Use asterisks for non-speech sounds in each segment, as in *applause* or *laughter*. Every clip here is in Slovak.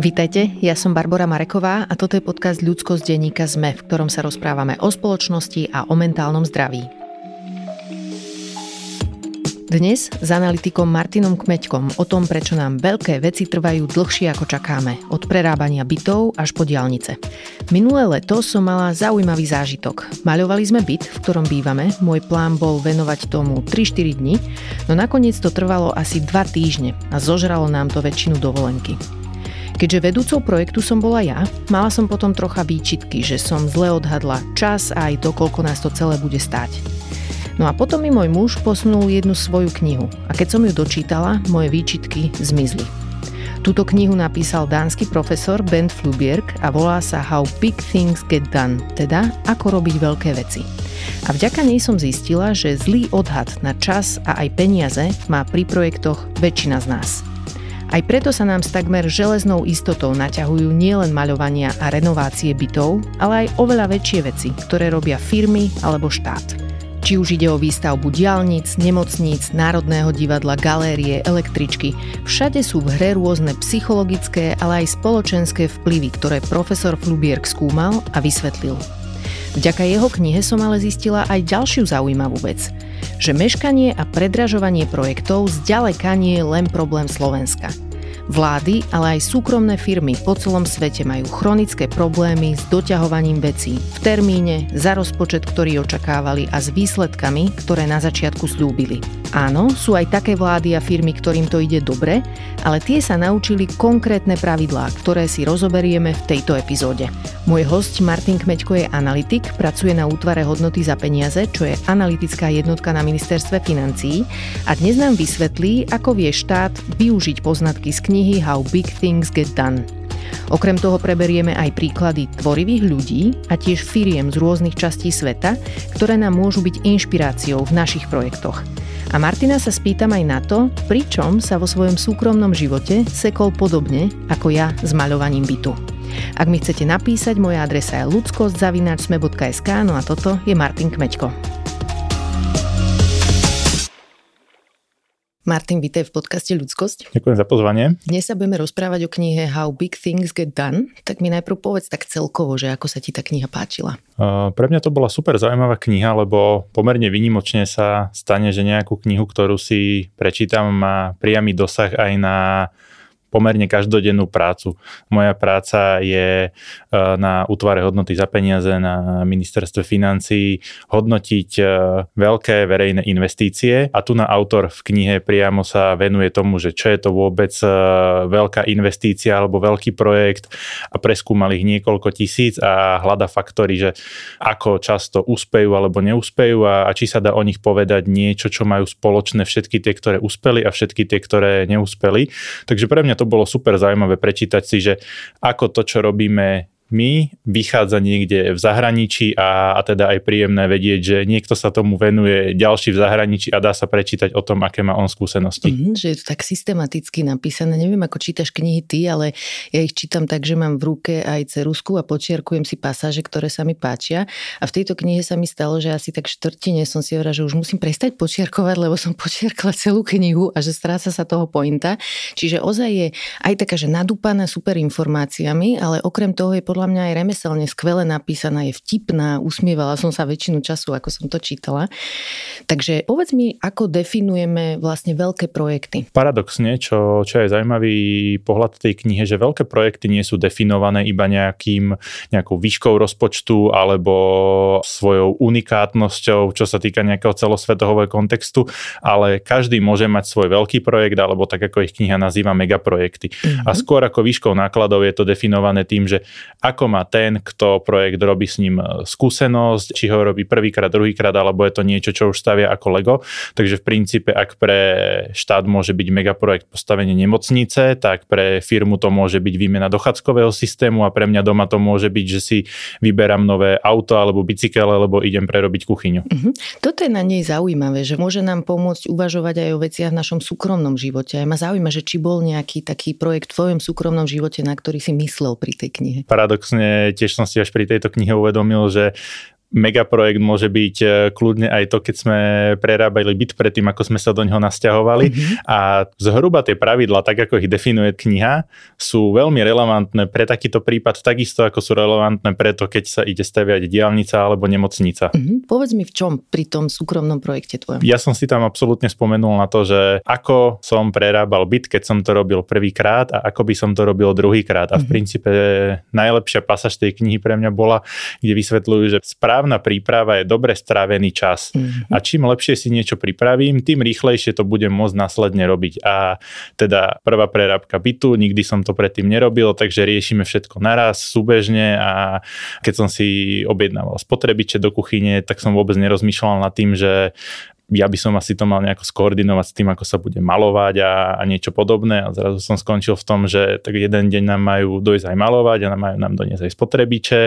Vítajte, ja som Barbara Mareková a toto je podcast Ľudskosť denníka ZME, v ktorom sa rozprávame o spoločnosti a o mentálnom zdraví. Dnes s analytikom Martinom Kmeďkom o tom, prečo nám veľké veci trvajú dlhšie ako čakáme, od prerábania bytov až po diálnice. Minulé leto som mala zaujímavý zážitok. Maľovali sme byt, v ktorom bývame, môj plán bol venovať tomu 3-4 dní, no nakoniec to trvalo asi 2 týždne a zožralo nám to väčšinu dovolenky. Keďže vedúcou projektu som bola ja, mala som potom trocha výčitky, že som zle odhadla čas a aj to, koľko nás to celé bude stáť. No a potom mi môj muž posunul jednu svoju knihu a keď som ju dočítala, moje výčitky zmizli. Túto knihu napísal dánsky profesor Ben Flubierg a volá sa How Big Things Get Done, teda ako robiť veľké veci. A vďaka nej som zistila, že zlý odhad na čas a aj peniaze má pri projektoch väčšina z nás – aj preto sa nám s takmer železnou istotou naťahujú nielen maľovania a renovácie bytov, ale aj oveľa väčšie veci, ktoré robia firmy alebo štát. Či už ide o výstavbu diálnic, nemocníc, národného divadla, galérie, električky, všade sú v hre rôzne psychologické, ale aj spoločenské vplyvy, ktoré profesor Flubierk skúmal a vysvetlil. Vďaka jeho knihe som ale zistila aj ďalšiu zaujímavú vec – že meškanie a predražovanie projektov zďaleka nie je len problém Slovenska. Vlády, ale aj súkromné firmy po celom svete majú chronické problémy s doťahovaním vecí v termíne, za rozpočet, ktorý očakávali a s výsledkami, ktoré na začiatku slúbili. Áno, sú aj také vlády a firmy, ktorým to ide dobre, ale tie sa naučili konkrétne pravidlá, ktoré si rozoberieme v tejto epizóde. Môj host Martin Kmeďko je analytik, pracuje na útvare hodnoty za peniaze, čo je analytická jednotka na ministerstve financií a dnes nám vysvetlí, ako vie štát využiť poznatky z knihy How Big Things Get Done. Okrem toho preberieme aj príklady tvorivých ľudí a tiež firiem z rôznych častí sveta, ktoré nám môžu byť inšpiráciou v našich projektoch. A Martina sa spýtam aj na to, pričom sa vo svojom súkromnom živote sekol podobne ako ja s maľovaním bytu. Ak mi chcete napísať, moja adresa je ludskosť.sme.sk, no a toto je Martin Kmeďko. Martin, vítaj v podcaste Ľudskosť. Ďakujem za pozvanie. Dnes sa budeme rozprávať o knihe How Big Things Get Done. Tak mi najprv povedz tak celkovo, že ako sa ti tá kniha páčila. Uh, pre mňa to bola super zaujímavá kniha, lebo pomerne vynimočne sa stane, že nejakú knihu, ktorú si prečítam, má priamy dosah aj na pomerne každodennú prácu. Moja práca je e, na útvare hodnoty za peniaze na ministerstve financií hodnotiť e, veľké verejné investície a tu na autor v knihe priamo sa venuje tomu, že čo je to vôbec e, veľká investícia alebo veľký projekt a preskúmal ich niekoľko tisíc a hľada faktory, že ako často úspejú alebo neúspejú a, a či sa dá o nich povedať niečo, čo majú spoločné všetky tie, ktoré uspeli a všetky tie, ktoré neúspeli. Takže pre mňa to bolo super zaujímavé prečítať si, že ako to, čo robíme my, vychádza niekde v zahraničí a, a teda aj príjemné vedieť, že niekto sa tomu venuje ďalší v zahraničí a dá sa prečítať o tom, aké má on skúsenosti. Mm, že je to tak systematicky napísané. Neviem, ako čítaš knihy ty, ale ja ich čítam tak, že mám v ruke aj cerusku a počiarkujem si pasáže, ktoré sa mi páčia. A v tejto knihe sa mi stalo, že asi tak štvrtine som si hovorila, že už musím prestať počiarkovať, lebo som počiarkla celú knihu a že stráca sa toho pointa. Čiže ozaj je aj taká, že nadúpaná super informáciami, ale okrem toho je podľa podľa mňa aj remeselne skvele napísaná, je vtipná, usmievala som sa väčšinu času, ako som to čítala. Takže povedz mi, ako definujeme vlastne veľké projekty. Paradoxne, čo, čo je zaujímavý pohľad tej knihe, že veľké projekty nie sú definované iba nejakým, nejakou výškou rozpočtu alebo svojou unikátnosťou, čo sa týka nejakého celosvetového kontextu, ale každý môže mať svoj veľký projekt, alebo tak ako ich kniha nazýva megaprojekty. Mm-hmm. A skôr ako výškou nákladov je to definované tým, že ako má ten, kto projekt robí s ním e, skúsenosť, či ho robí prvýkrát, druhýkrát, alebo je to niečo, čo už stavia ako Lego. Takže v princípe, ak pre štát môže byť megaprojekt postavenie nemocnice, tak pre firmu to môže byť výmena dochádzkového systému a pre mňa doma to môže byť, že si vyberám nové auto alebo bicykel, alebo idem prerobiť kuchyňu. Uh-huh. Toto je na nej zaujímavé, že môže nám pomôcť uvažovať aj o veciach v našom súkromnom živote. A ma zaujíma, že či bol nejaký taký projekt v tvojom súkromnom živote, na ktorý si myslel pri tej knihe. Paradox paradoxne tiež som si až pri tejto knihe uvedomil, že megaprojekt môže byť e, kľudne aj to, keď sme prerábali byt predtým, ako sme sa do neho nasťahovali. Mm-hmm. A zhruba tie pravidla, tak ako ich definuje kniha, sú veľmi relevantné pre takýto prípad, takisto ako sú relevantné pre to, keď sa ide staviať diálnica alebo nemocnica. Mm-hmm. Povedz mi v čom pri tom súkromnom projekte tvojom? Ja som si tam absolútne spomenul na to, že ako som prerábal byt, keď som to robil prvýkrát a ako by som to robil druhýkrát. A v mm-hmm. princípe najlepšia pasáž tej knihy pre mňa bola, kde vysvetľujú, že správna príprava je dobre strávený čas. Mm-hmm. A čím lepšie si niečo pripravím, tým rýchlejšie to budem môcť následne robiť. A teda prvá prerábka bytu, nikdy som to predtým nerobil, takže riešime všetko naraz, súbežne a keď som si objednával spotrebiče do kuchyne, tak som vôbec nerozmýšľal nad tým, že ja by som asi to mal nejako skoordinovať s tým, ako sa bude malovať a, a niečo podobné a zrazu som skončil v tom, že tak jeden deň nám majú dojsť aj malovať a majú nám doniesť aj spotrebiče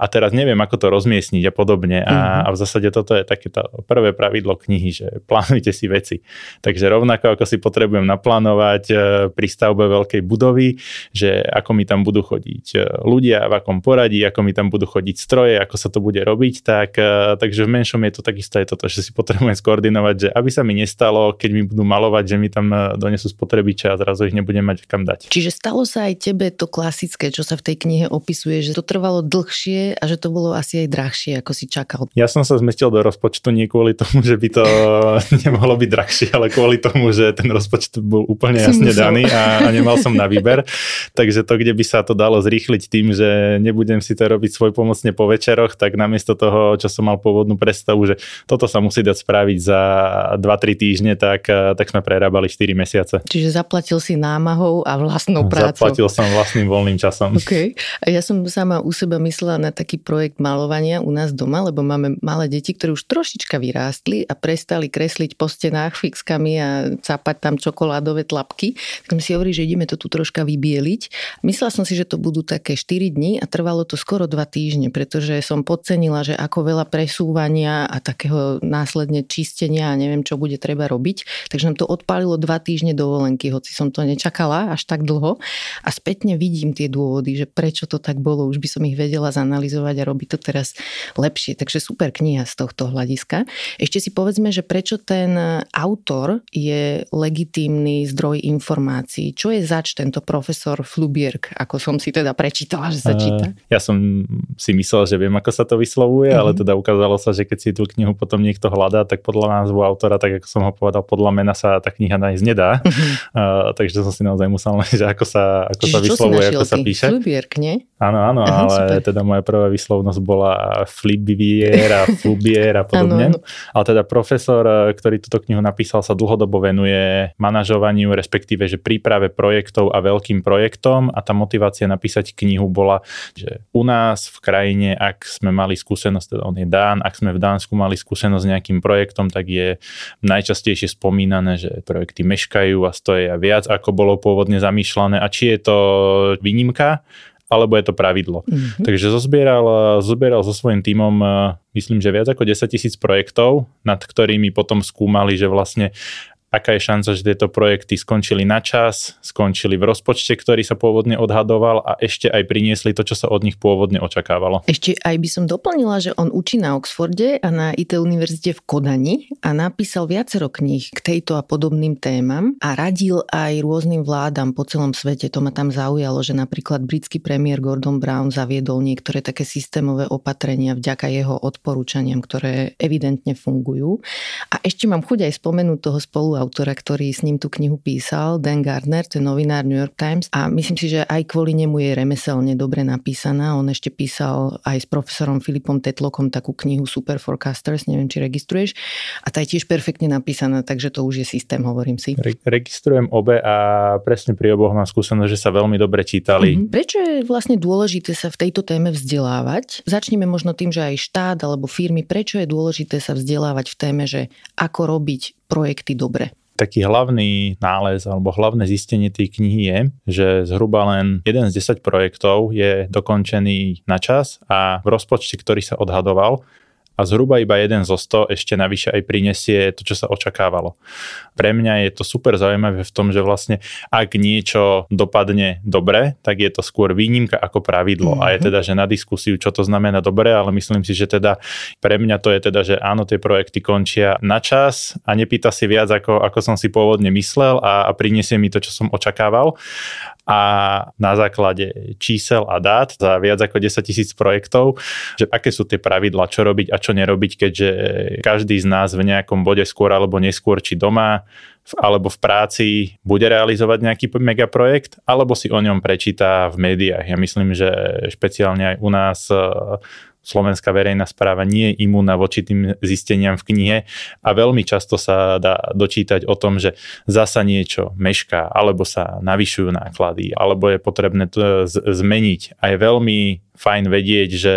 a teraz neviem, ako to rozmiestniť a podobne a, mm-hmm. a v zásade toto je také to prvé pravidlo knihy, že *laughs* plánujte si veci. Takže rovnako ako si potrebujem naplánovať e, pri stavbe veľkej budovy, že ako mi tam budú chodiť e, ľudia, v akom poradí, ako mi tam budú chodiť stroje, ako sa to bude robiť, tak, e, takže v menšom je to takisto je toto, že si potrebujem skoordinovať koordinovať, že aby sa mi nestalo, keď mi budú malovať, že mi tam e, donesú spotrebiče a zrazu ich nebudem mať kam dať. Čiže stalo sa aj tebe to klasické, čo sa v tej knihe opisuje, že to trvalo dlhšie a že to bolo asi aj drahšie, ako si čakal. Ja som sa zmestil do rozpočtu nie kvôli tomu, že by to *laughs* nemohlo byť drahšie, ale kvôli tomu, že ten rozpočet bol úplne jasne daný a, a nemal som na výber. Takže to, kde by sa to dalo zrýchliť tým, že nebudem si to robiť svoj pomocne po večeroch, tak namiesto toho, čo som mal pôvodnú predstavu, že toto sa musí dať spraviť za za 2-3 týždne, tak, eh, tak sme prerábali 4 mesiace. Čiže zaplatil si námahou a vlastnou prácou. Zaplatil som vlastným voľným časom. Okay. A ja som sama u seba myslela na taký projekt malovania u nás doma, lebo máme malé deti, ktoré už trošička vyrástli a prestali kresliť po stenách fixkami a cápať tam čokoládové tlapky. Tak sme si hovorili, že ideme to tu troška vybieliť. Myslela som si, že to budú také 4 dní a trvalo to skoro 2 týždne, pretože som podcenila, že ako veľa presúvania a takého následne čistenia čistenia a neviem, čo bude treba robiť. Takže nám to odpálilo dva týždne dovolenky, hoci som to nečakala až tak dlho. A spätne vidím tie dôvody, že prečo to tak bolo. Už by som ich vedela zanalizovať a robiť to teraz lepšie. Takže super kniha z tohto hľadiska. Ešte si povedzme, že prečo ten autor je legitímny zdroj informácií. Čo je zač tento profesor Flubierk, ako som si teda prečítala, že sa číta? Ja som si myslel, že viem, ako sa to vyslovuje, uh-huh. ale teda ukázalo sa, že keď si tú knihu potom niekto hľadá, tak podľa názvu autora, tak ako som ho povedal, podľa mena sa tá kniha nájsť nedá. Uh, takže som si naozaj musel nájsť, ako sa, ako sa vyslovuje, ako sa píše. Flubierk, nie? Áno, áno, ale super. teda moja prvá vyslovnosť bola Flibier a Flubier a podobne. ano, ano. Ale teda profesor, ktorý túto knihu napísal, sa dlhodobo venuje manažovaniu, respektíve, že príprave projektov a veľkým projektom a tá motivácia napísať knihu bola, že u nás v krajine, ak sme mali skúsenosť, teda on je Dán, ak sme v Dánsku mali skúsenosť s nejakým projektom, tak je najčastejšie spomínané, že projekty meškajú a stoja viac, ako bolo pôvodne zamýšľané a či je to výnimka, alebo je to pravidlo. Mm-hmm. Takže zozbieral, zozbieral so svojím tímom, myslím, že viac ako 10 tisíc projektov, nad ktorými potom skúmali, že vlastne aká je šanca, že tieto projekty skončili na čas, skončili v rozpočte, ktorý sa pôvodne odhadoval a ešte aj priniesli to, čo sa od nich pôvodne očakávalo. Ešte aj by som doplnila, že on učí na Oxforde a na IT univerzite v Kodani a napísal viacero kníh k tejto a podobným témam a radil aj rôznym vládam po celom svete. To ma tam zaujalo, že napríklad britský premiér Gordon Brown zaviedol niektoré také systémové opatrenia vďaka jeho odporúčaniam, ktoré evidentne fungujú. A ešte mám chuť aj spomenúť toho spolu autora, ktorý s ním tú knihu písal, Dan Gardner, to je novinár New York Times a myslím si, že aj kvôli nemu je remeselne dobre napísaná. On ešte písal aj s profesorom Filipom Tetlokom takú knihu Super Forecasters, neviem, či registruješ. A tá je tiež perfektne napísaná, takže to už je systém, hovorím si. Re- registrujem obe a presne pri oboch mám skúsenosť, že sa veľmi dobre čítali. Mm-hmm. Prečo je vlastne dôležité sa v tejto téme vzdelávať? Začneme možno tým, že aj štát alebo firmy, prečo je dôležité sa vzdelávať v téme, že ako robiť projekty dobre? Taký hlavný nález alebo hlavné zistenie tej knihy je, že zhruba len jeden z 10 projektov je dokončený na čas a v rozpočte, ktorý sa odhadoval, a zhruba iba jeden zo 100 ešte navyše aj prinesie to, čo sa očakávalo. Pre mňa je to super zaujímavé v tom, že vlastne ak niečo dopadne dobre, tak je to skôr výnimka ako pravidlo. Mm-hmm. A je mhm. teda, že na diskusiu, čo to znamená dobre, ale myslím si, že teda pre mňa to je teda, že áno, tie projekty končia na čas a nepýta si viac, ako, ako som si pôvodne myslel a, a prinesie mi to, čo som očakával a na základe čísel a dát za viac ako 10 tisíc projektov, že aké sú tie pravidla, čo robiť a čo nerobiť, keďže každý z nás v nejakom bode skôr alebo neskôr, či doma, alebo v práci bude realizovať nejaký megaprojekt, alebo si o ňom prečíta v médiách. Ja myslím, že špeciálne aj u nás slovenská verejná správa nie je imúna voči tým zisteniam v knihe a veľmi často sa dá dočítať o tom, že zasa niečo mešká, alebo sa navyšujú náklady, alebo je potrebné to zmeniť. A je veľmi fajn vedieť, že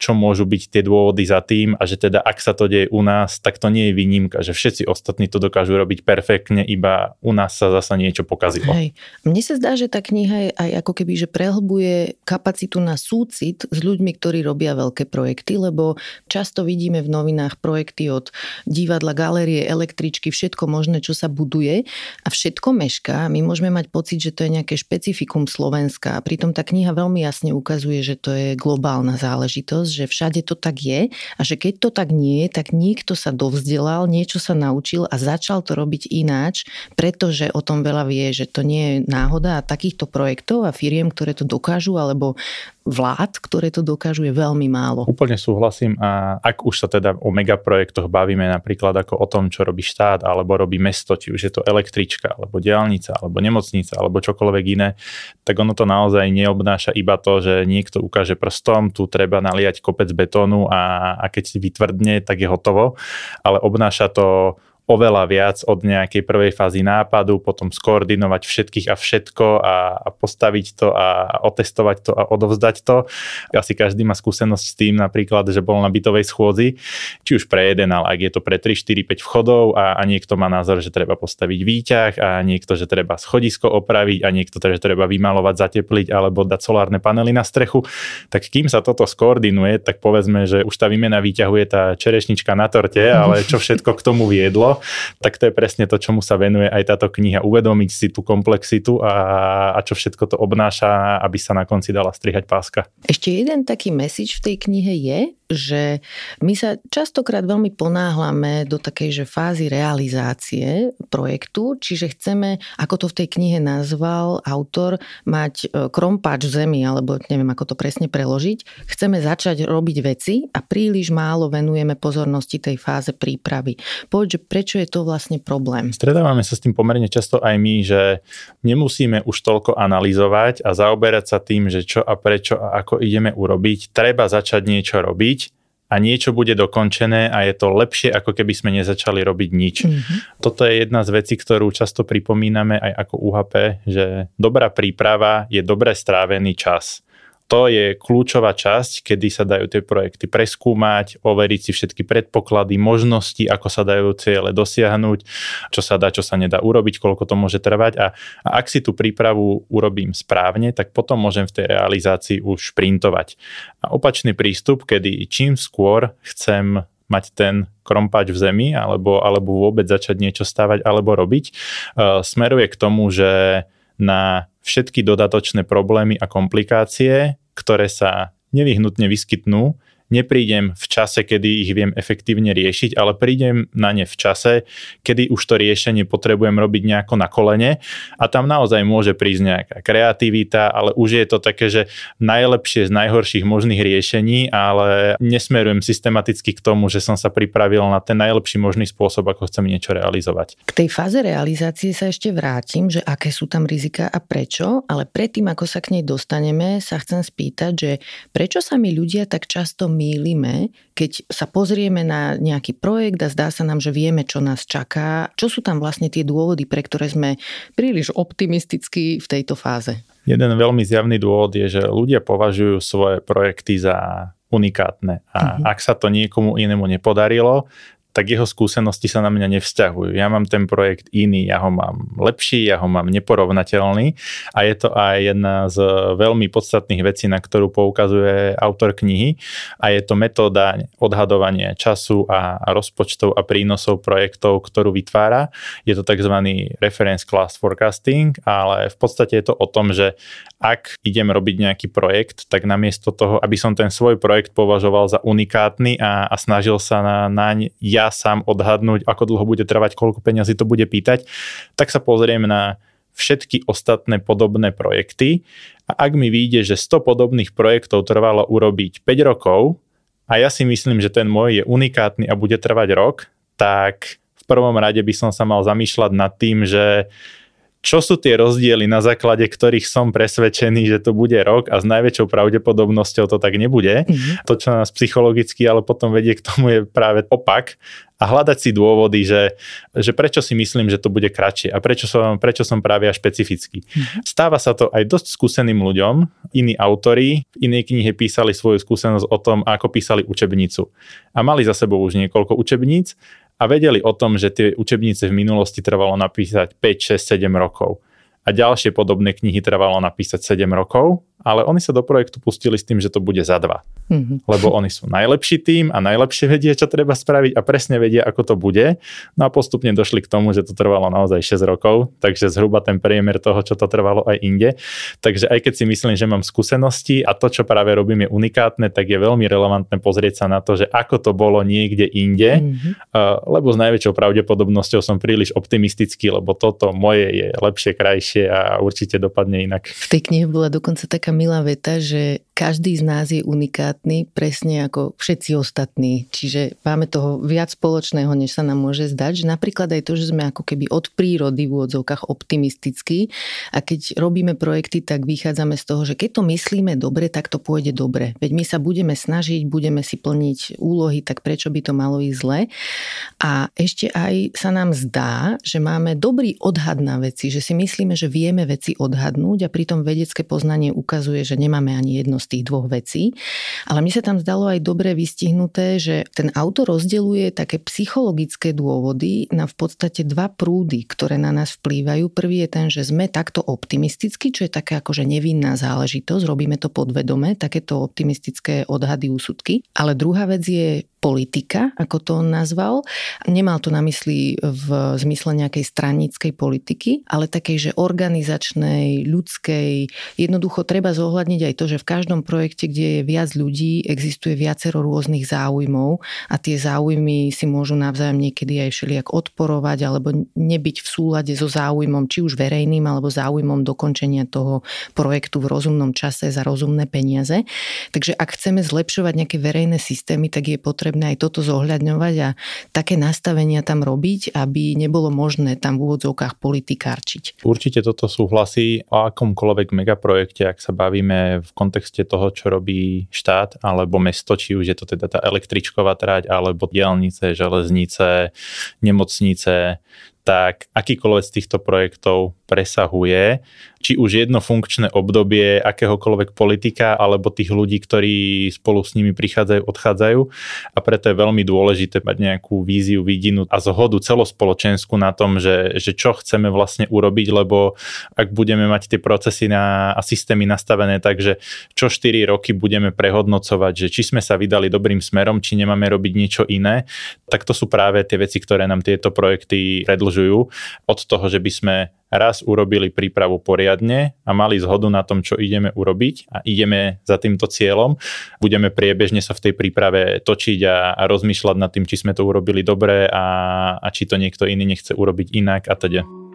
čo môžu byť tie dôvody za tým a že teda ak sa to deje u nás, tak to nie je výnimka, že všetci ostatní to dokážu robiť perfektne, iba u nás sa zasa niečo pokazilo. Hej. Mne sa zdá, že tá kniha je aj ako keby, že prehlbuje kapacitu na súcit s ľuďmi, ktorí robia veľké projekty, lebo často vidíme v novinách projekty od divadla, galérie, električky, všetko možné, čo sa buduje a všetko mešká. My môžeme mať pocit, že to je nejaké špecifikum Slovenska a pritom tá kniha veľmi jasne ukazuje, že to je globálna záležitosť, že všade to tak je a že keď to tak nie je, tak niekto sa dovzdelal, niečo sa naučil a začal to robiť ináč, pretože o tom veľa vie, že to nie je náhoda a takýchto projektov a firiem, ktoré to dokážu, alebo vlád, ktoré to dokážu, je veľmi málo. Úplne súhlasím a ak už sa teda o megaprojektoch bavíme napríklad ako o tom, čo robí štát alebo robí mesto, či už je to električka, alebo diálnica, alebo nemocnica, alebo čokoľvek iné, tak ono to naozaj neobnáša iba to, že niekto ukáže prstom, tu treba naliať kopec betónu a, a keď si vytvrdne, tak je hotovo, ale obnáša to oveľa viac od nejakej prvej fázy nápadu, potom skoordinovať všetkých a všetko a, a postaviť to a, a otestovať to a odovzdať to. Asi každý má skúsenosť s tým napríklad, že bol na bytovej schôdzi, či už pre jeden, ale ak je to pre 3, 4, 5 vchodov a, a niekto má názor, že treba postaviť výťah a niekto, že treba schodisko opraviť a niekto, že treba vymalovať, zatepliť alebo dať solárne panely na strechu, tak kým sa toto skoordinuje, tak povedzme, že už tá výmena výťahu je tá čerešnička na torte, ale čo všetko k tomu viedlo, tak to je presne to, čomu sa venuje aj táto kniha. Uvedomiť si tú komplexitu a, a čo všetko to obnáša, aby sa na konci dala strihať páska. Ešte jeden taký message v tej knihe je, že my sa častokrát veľmi ponáhľame do takej že fázy realizácie projektu, čiže chceme, ako to v tej knihe nazval autor, mať e, krompáč v zemi, alebo neviem, ako to presne preložiť. Chceme začať robiť veci a príliš málo venujeme pozornosti tej fáze prípravy. Povedz, prečo je to vlastne problém? Stredávame sa s tým pomerne často aj my, že nemusíme už toľko analyzovať a zaoberať sa tým, že čo a prečo a ako ideme urobiť. Treba začať niečo robiť a niečo bude dokončené a je to lepšie, ako keby sme nezačali robiť nič. Mm-hmm. Toto je jedna z vecí, ktorú často pripomíname aj ako UHP, že dobrá príprava je dobre strávený čas to je kľúčová časť, kedy sa dajú tie projekty preskúmať, overiť si všetky predpoklady, možnosti, ako sa dajú ciele dosiahnuť, čo sa dá, čo sa nedá urobiť, koľko to môže trvať a, a ak si tú prípravu urobím správne, tak potom môžem v tej realizácii už printovať. A opačný prístup, kedy čím skôr chcem mať ten krompač v zemi alebo, alebo vôbec začať niečo stavať alebo robiť, uh, smeruje k tomu, že na všetky dodatočné problémy a komplikácie, ktoré sa nevyhnutne vyskytnú, neprídem v čase, kedy ich viem efektívne riešiť, ale prídem na ne v čase, kedy už to riešenie potrebujem robiť nejako na kolene a tam naozaj môže prísť nejaká kreativita, ale už je to také, že najlepšie z najhorších možných riešení, ale nesmerujem systematicky k tomu, že som sa pripravil na ten najlepší možný spôsob, ako chcem niečo realizovať. K tej fáze realizácie sa ešte vrátim, že aké sú tam rizika a prečo, ale predtým, ako sa k nej dostaneme, sa chcem spýtať, že prečo sa mi ľudia tak často mýlime, keď sa pozrieme na nejaký projekt a zdá sa nám, že vieme, čo nás čaká. Čo sú tam vlastne tie dôvody, pre ktoré sme príliš optimistickí v tejto fáze? Jeden veľmi zjavný dôvod je, že ľudia považujú svoje projekty za unikátne a uh-huh. ak sa to niekomu inému nepodarilo, tak jeho skúsenosti sa na mňa nevzťahujú. Ja mám ten projekt iný, ja ho mám lepší, ja ho mám neporovnateľný a je to aj jedna z veľmi podstatných vecí, na ktorú poukazuje autor knihy a je to metóda odhadovania času a rozpočtov a prínosov projektov, ktorú vytvára. Je to tzv. reference class forecasting, ale v podstate je to o tom, že ak idem robiť nejaký projekt, tak namiesto toho, aby som ten svoj projekt považoval za unikátny a, a snažil sa na, naň ja sám odhadnúť, ako dlho bude trvať, koľko peňazí to bude pýtať, tak sa pozriem na všetky ostatné podobné projekty. A ak mi vyjde, že 100 podobných projektov trvalo urobiť 5 rokov a ja si myslím, že ten môj je unikátny a bude trvať rok, tak v prvom rade by som sa mal zamýšľať nad tým, že čo sú tie rozdiely, na základe ktorých som presvedčený, že to bude rok a s najväčšou pravdepodobnosťou to tak nebude. Mm-hmm. To, čo nás psychologicky ale potom vedie k tomu je práve opak a hľadať si dôvody, že, že prečo si myslím, že to bude kratšie a prečo som, prečo som práve až špecifický. Mm-hmm. Stáva sa to aj dosť skúseným ľuďom. Iní autori v inej knihe písali svoju skúsenosť o tom, ako písali učebnicu. A mali za sebou už niekoľko učebníc a vedeli o tom, že tie učebnice v minulosti trvalo napísať 5, 6, 7 rokov. A ďalšie podobné knihy trvalo napísať 7 rokov, ale oni sa do projektu pustili s tým, že to bude za dva. Mm-hmm. Lebo oni sú najlepší tým a najlepšie vedia, čo treba spraviť a presne vedia, ako to bude. No a postupne došli k tomu, že to trvalo naozaj 6 rokov, takže zhruba ten priemer toho, čo to trvalo aj inde. Takže aj keď si myslím, že mám skúsenosti a to, čo práve robím, je unikátne, tak je veľmi relevantné pozrieť sa na to, že ako to bolo niekde inde, mm-hmm. lebo s najväčšou pravdepodobnosťou som príliš optimistický, lebo toto moje je lepšie, krajšie a určite dopadne inak. V tej knihe bola dokonca taká milá veta, že každý z nás je unikátny, presne ako všetci ostatní. Čiže máme toho viac spoločného, než sa nám môže zdať. Že napríklad aj to, že sme ako keby od prírody v úvodzovkách optimistickí a keď robíme projekty, tak vychádzame z toho, že keď to myslíme dobre, tak to pôjde dobre. Veď my sa budeme snažiť, budeme si plniť úlohy, tak prečo by to malo ísť zle? A ešte aj sa nám zdá, že máme dobrý odhad na veci, že si myslíme, že vieme veci odhadnúť a pritom vedecké poznanie ukazuje, že nemáme ani jedno z tých dvoch vecí. Ale mi sa tam zdalo aj dobre vystihnuté, že ten autor rozdeluje také psychologické dôvody na v podstate dva prúdy, ktoré na nás vplývajú. Prvý je ten, že sme takto optimistickí, čo je také akože nevinná záležitosť, robíme to podvedome, takéto optimistické odhady, úsudky. Ale druhá vec je politika, ako to on nazval. Nemal to na mysli v zmysle nejakej stranickej politiky, ale takej, že organizačnej, ľudskej. Jednoducho treba zohľadniť aj to, že v každom projekte, kde je viac ľudí, existuje viacero rôznych záujmov a tie záujmy si môžu navzájom niekedy aj všelijak odporovať alebo nebyť v súlade so záujmom či už verejným alebo záujmom dokončenia toho projektu v rozumnom čase za rozumné peniaze. Takže ak chceme zlepšovať nejaké verejné systémy, tak je potrebné potrebné aj toto zohľadňovať a také nastavenia tam robiť, aby nebolo možné tam v úvodzovkách politikárčiť. Určite toto súhlasí o akomkoľvek megaprojekte, ak sa bavíme v kontexte toho, čo robí štát alebo mesto, či už je to teda tá električková trať, alebo dielnice, železnice, nemocnice, tak akýkoľvek z týchto projektov presahuje či už jedno funkčné obdobie akéhokoľvek politika alebo tých ľudí, ktorí spolu s nimi prichádzajú, odchádzajú. A preto je veľmi dôležité mať nejakú víziu, vidinu a zhodu celospoločenskú na tom, že, že čo chceme vlastne urobiť, lebo ak budeme mať tie procesy na, a systémy nastavené tak, že čo 4 roky budeme prehodnocovať, že či sme sa vydali dobrým smerom, či nemáme robiť niečo iné, tak to sú práve tie veci, ktoré nám tieto projekty predlžujú. Od toho, že by sme raz urobili prípravu poriadne a mali zhodu na tom, čo ideme urobiť a ideme za týmto cieľom, budeme priebežne sa v tej príprave točiť a, a rozmýšľať nad tým, či sme to urobili dobre a, a či to niekto iný nechce urobiť inak a teda.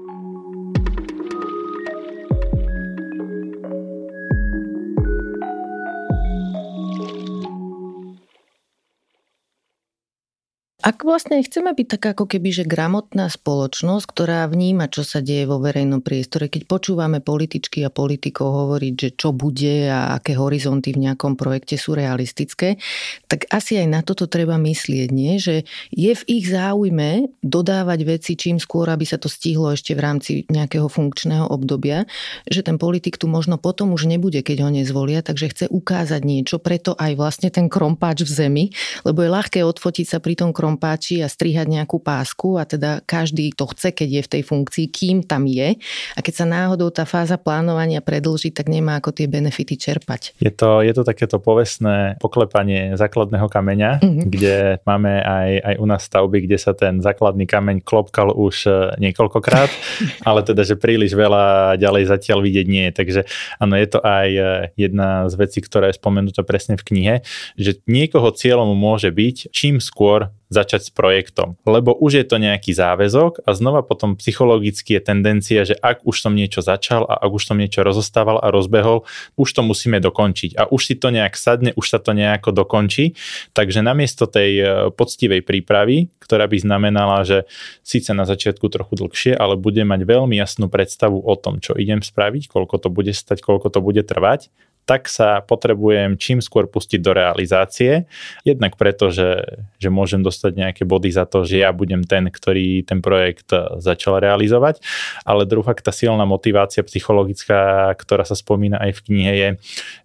Ak vlastne chceme byť taká ako keby, že gramotná spoločnosť, ktorá vníma, čo sa deje vo verejnom priestore, keď počúvame političky a politikov hovoriť, že čo bude a aké horizonty v nejakom projekte sú realistické, tak asi aj na toto treba myslieť, nie? že je v ich záujme dodávať veci čím skôr, aby sa to stihlo ešte v rámci nejakého funkčného obdobia, že ten politik tu možno potom už nebude, keď ho nezvolia, takže chce ukázať niečo, preto aj vlastne ten krompáč v zemi, lebo je ľahké odfotiť sa pri tom krompáči páči a strihať nejakú pásku a teda každý to chce, keď je v tej funkcii, kým tam je. A keď sa náhodou tá fáza plánovania predlží, tak nemá ako tie benefity čerpať. Je to, je to takéto povestné poklepanie základného kameňa, mm-hmm. kde máme aj, aj u nás stavby, kde sa ten základný kameň klopkal už e, niekoľkokrát, *laughs* ale teda, že príliš veľa ďalej zatiaľ vidieť nie. Takže áno, je to aj e, jedna z vecí, ktorá je spomenutá presne v knihe, že niekoho cieľom môže byť čím skôr začať s projektom. Lebo už je to nejaký záväzok a znova potom psychologicky je tendencia, že ak už som niečo začal a ak už som niečo rozostával a rozbehol, už to musíme dokončiť. A už si to nejak sadne, už sa to nejako dokončí. Takže namiesto tej e, poctivej prípravy, ktorá by znamenala, že síce na začiatku trochu dlhšie, ale budem mať veľmi jasnú predstavu o tom, čo idem spraviť, koľko to bude stať, koľko to bude trvať, tak sa potrebujem čím skôr pustiť do realizácie. Jednak preto, že, že môžem dostať nejaké body za to, že ja budem ten, ktorý ten projekt začal realizovať. Ale druhá tá silná motivácia psychologická, ktorá sa spomína aj v knihe je,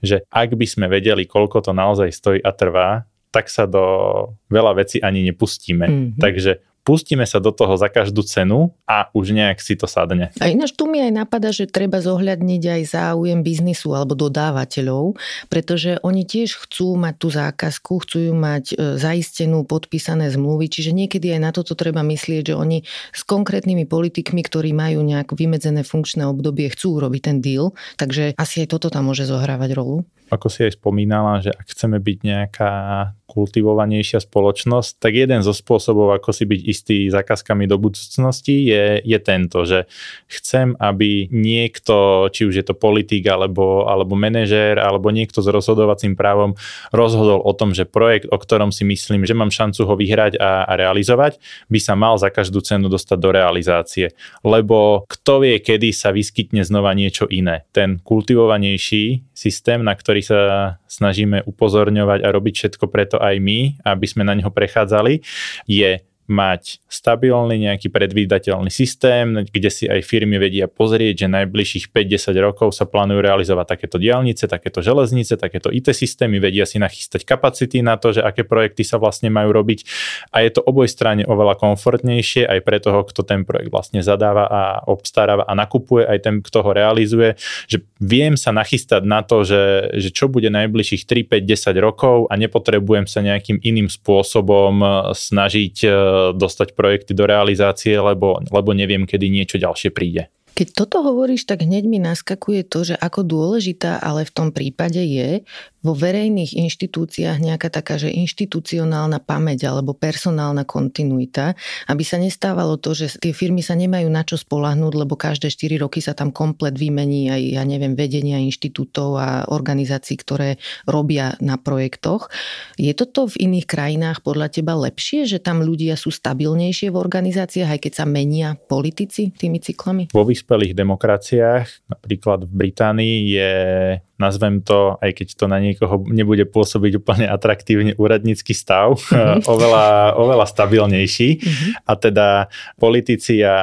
že ak by sme vedeli, koľko to naozaj stojí a trvá, tak sa do veľa vecí ani nepustíme. Mm-hmm. Takže pustíme sa do toho za každú cenu a už nejak si to sadne. A ináč tu mi aj napadá, že treba zohľadniť aj záujem biznisu alebo dodávateľov, pretože oni tiež chcú mať tú zákazku, chcú ju mať e, zaistenú, podpísané zmluvy, čiže niekedy aj na toto treba myslieť, že oni s konkrétnymi politikmi, ktorí majú nejak vymedzené funkčné obdobie, chcú urobiť ten deal, takže asi aj toto tam môže zohrávať rolu ako si aj spomínala, že ak chceme byť nejaká kultivovanejšia spoločnosť, tak jeden zo spôsobov, ako si byť istý zákazkami do budúcnosti je, je tento, že chcem, aby niekto, či už je to politik alebo, alebo manažér, alebo niekto s rozhodovacím právom rozhodol o tom, že projekt, o ktorom si myslím, že mám šancu ho vyhrať a, a realizovať, by sa mal za každú cenu dostať do realizácie. Lebo kto vie, kedy sa vyskytne znova niečo iné. Ten kultivovanejší systém, na ktorý sa snažíme upozorňovať a robiť všetko preto aj my, aby sme na neho prechádzali, je mať stabilný nejaký predvídateľný systém, kde si aj firmy vedia pozrieť, že najbližších 5-10 rokov sa plánujú realizovať takéto diálnice, takéto železnice, takéto IT systémy, vedia si nachystať kapacity na to, že aké projekty sa vlastne majú robiť. A je to oboj strane oveľa komfortnejšie aj pre toho, kto ten projekt vlastne zadáva a obstaráva a nakupuje, aj ten, kto ho realizuje, že viem sa nachystať na to, že, že čo bude najbližších 3, 5, 10 rokov a nepotrebujem sa nejakým iným spôsobom snažiť dostať projekty do realizácie, lebo, lebo neviem, kedy niečo ďalšie príde. Keď toto hovoríš, tak hneď mi naskakuje to, že ako dôležitá ale v tom prípade je vo verejných inštitúciách nejaká taká, že inštitucionálna pamäť alebo personálna kontinuita, aby sa nestávalo to, že tie firmy sa nemajú na čo spolahnúť, lebo každé 4 roky sa tam komplet vymení aj, ja neviem, vedenia inštitútov a organizácií, ktoré robia na projektoch. Je toto v iných krajinách podľa teba lepšie, že tam ľudia sú stabilnejšie v organizáciách, aj keď sa menia politici tými cyklami? Vo vyspelých demokraciách, napríklad v Británii, je nazvem to, aj keď to na niekoho nebude pôsobiť úplne atraktívne, úradnícky stav, mm-hmm. *laughs* oveľa, oveľa stabilnejší. Mm-hmm. A teda politici a,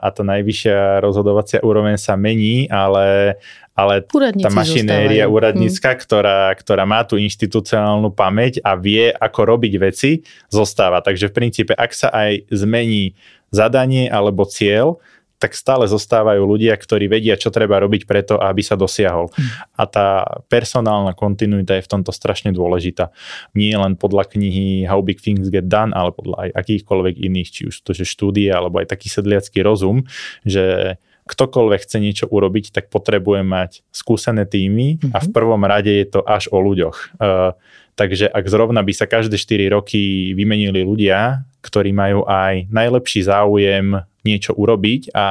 a tá najvyššia rozhodovacia úroveň sa mení, ale, ale tá mašinéria úradnícka, mm. ktorá, ktorá má tú inštitucionálnu pamäť a vie, ako robiť veci, zostáva. Takže v princípe, ak sa aj zmení zadanie alebo cieľ, tak stále zostávajú ľudia, ktorí vedia, čo treba robiť preto, aby sa dosiahol. Mm. A tá personálna kontinuita je v tomto strašne dôležitá. Nie len podľa knihy How Big Things Get Done, ale podľa aj akýchkoľvek iných, či už to, že štúdie, alebo aj taký sedliacký rozum, že ktokoľvek chce niečo urobiť, tak potrebuje mať skúsené týmy mm-hmm. a v mhm. prvom rade je to až o ľuďoch. Uh, takže ak zrovna by sa každé 4 roky vymenili ľudia, ktorí majú aj najlepší záujem niečo urobiť a,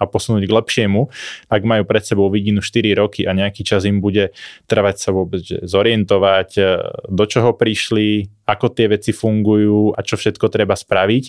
a posunúť k lepšiemu, ak majú pred sebou vidinu 4 roky a nejaký čas im bude trvať sa vôbec že zorientovať, e, do čoho prišli, ako tie veci fungujú a čo všetko treba spraviť,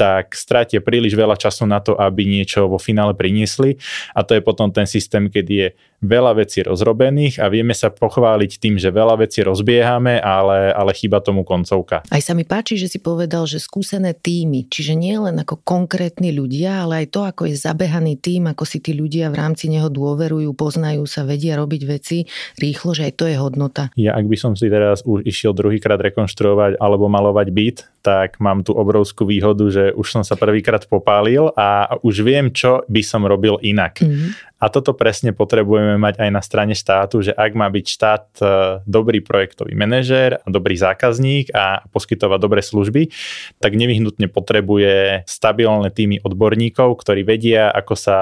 tak strátia príliš veľa času na to, aby niečo vo finále priniesli a to je potom ten systém, keď je veľa vecí rozrobených a vieme sa pochváliť tým, že veľa vecí rozbiehame, ale, ale chýba tomu koncovka. Aj sa mi páči, že si povedal, že skúsené týmy, čiže nie len ako konkrétni ľudia, ale aj to, ako je zabehaný tým, ako si tí ľudia v rámci neho dôverujú, poznajú sa, vedia robiť veci rýchlo, že aj to je hodnota. Ja ak by som si teraz už išiel druhýkrát rekonštruovať alebo malovať byt, tak mám tú obrovskú výhodu, že už som sa prvýkrát popálil a už viem, čo by som robil inak. Mm-hmm. A toto presne potrebujeme mať aj na strane štátu, že ak má byť štát e, dobrý projektový manažér a dobrý zákazník a poskytovať dobré služby, tak nevyhnutne potrebuje stabilné týmy odborníkov, ktorí vedia, ako sa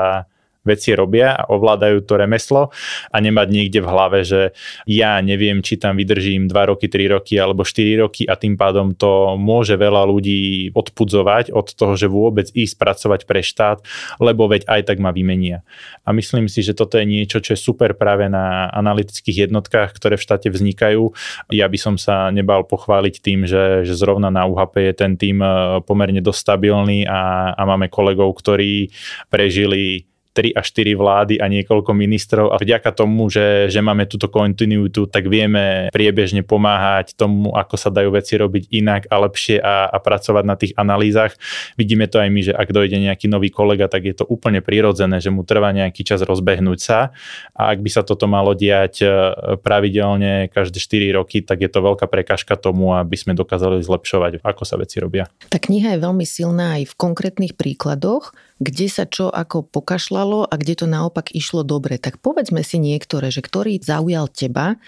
veci robia a ovládajú to remeslo a nemať niekde v hlave, že ja neviem, či tam vydržím 2 roky, 3 roky alebo 4 roky a tým pádom to môže veľa ľudí odpudzovať od toho, že vôbec ísť pracovať pre štát, lebo veď aj tak ma vymenia. A myslím si, že toto je niečo, čo je super práve na analytických jednotkách, ktoré v štáte vznikajú. Ja by som sa nebal pochváliť tým, že, že zrovna na UHP je ten tým eh, pomerne dosť stabilný a, a máme kolegov, ktorí prežili 3 a 4 vlády a niekoľko ministrov a vďaka tomu, že, že máme túto kontinuitu, tak vieme priebežne pomáhať tomu, ako sa dajú veci robiť inak a lepšie a, a pracovať na tých analýzach. Vidíme to aj my, že ak dojde nejaký nový kolega, tak je to úplne prirodzené, že mu trvá nejaký čas rozbehnúť sa a ak by sa toto malo diať e, pravidelne každé 4 roky, tak je to veľká prekažka tomu, aby sme dokázali zlepšovať, ako sa veci robia. Tá kniha je veľmi silná aj v konkrétnych príkladoch, kde sa čo ako pokašľalo a kde to naopak išlo dobre. Tak povedzme si niektoré, že ktorý zaujal teba,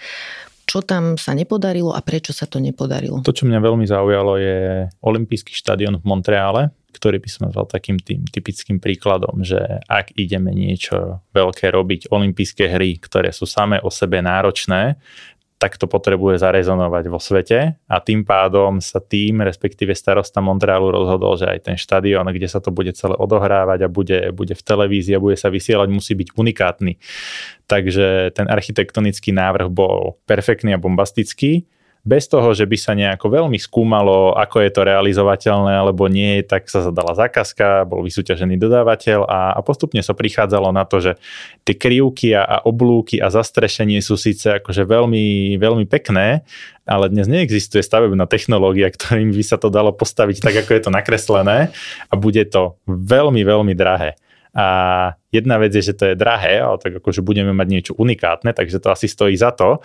čo tam sa nepodarilo a prečo sa to nepodarilo? To, čo mňa veľmi zaujalo, je Olympijský štadión v Montreale, ktorý by som nazval takým tým typickým príkladom, že ak ideme niečo veľké robiť, olympijské hry, ktoré sú samé o sebe náročné, tak to potrebuje zarezonovať vo svete a tým pádom sa tým, respektíve starosta Montrealu rozhodol, že aj ten štadión, kde sa to bude celé odohrávať a bude, bude v televízii a bude sa vysielať, musí byť unikátny. Takže ten architektonický návrh bol perfektný a bombastický bez toho, že by sa nejako veľmi skúmalo, ako je to realizovateľné alebo nie, tak sa zadala zákazka, bol vysúťažený dodávateľ a, a postupne sa prichádzalo na to, že tie krivky a, a oblúky a zastrešenie sú síce akože veľmi, veľmi pekné, ale dnes neexistuje stavebná technológia, ktorým by sa to dalo postaviť tak, ako je to nakreslené a bude to veľmi, veľmi drahé. A jedna vec je, že to je drahé, ale tak akože budeme mať niečo unikátne, takže to asi stojí za to.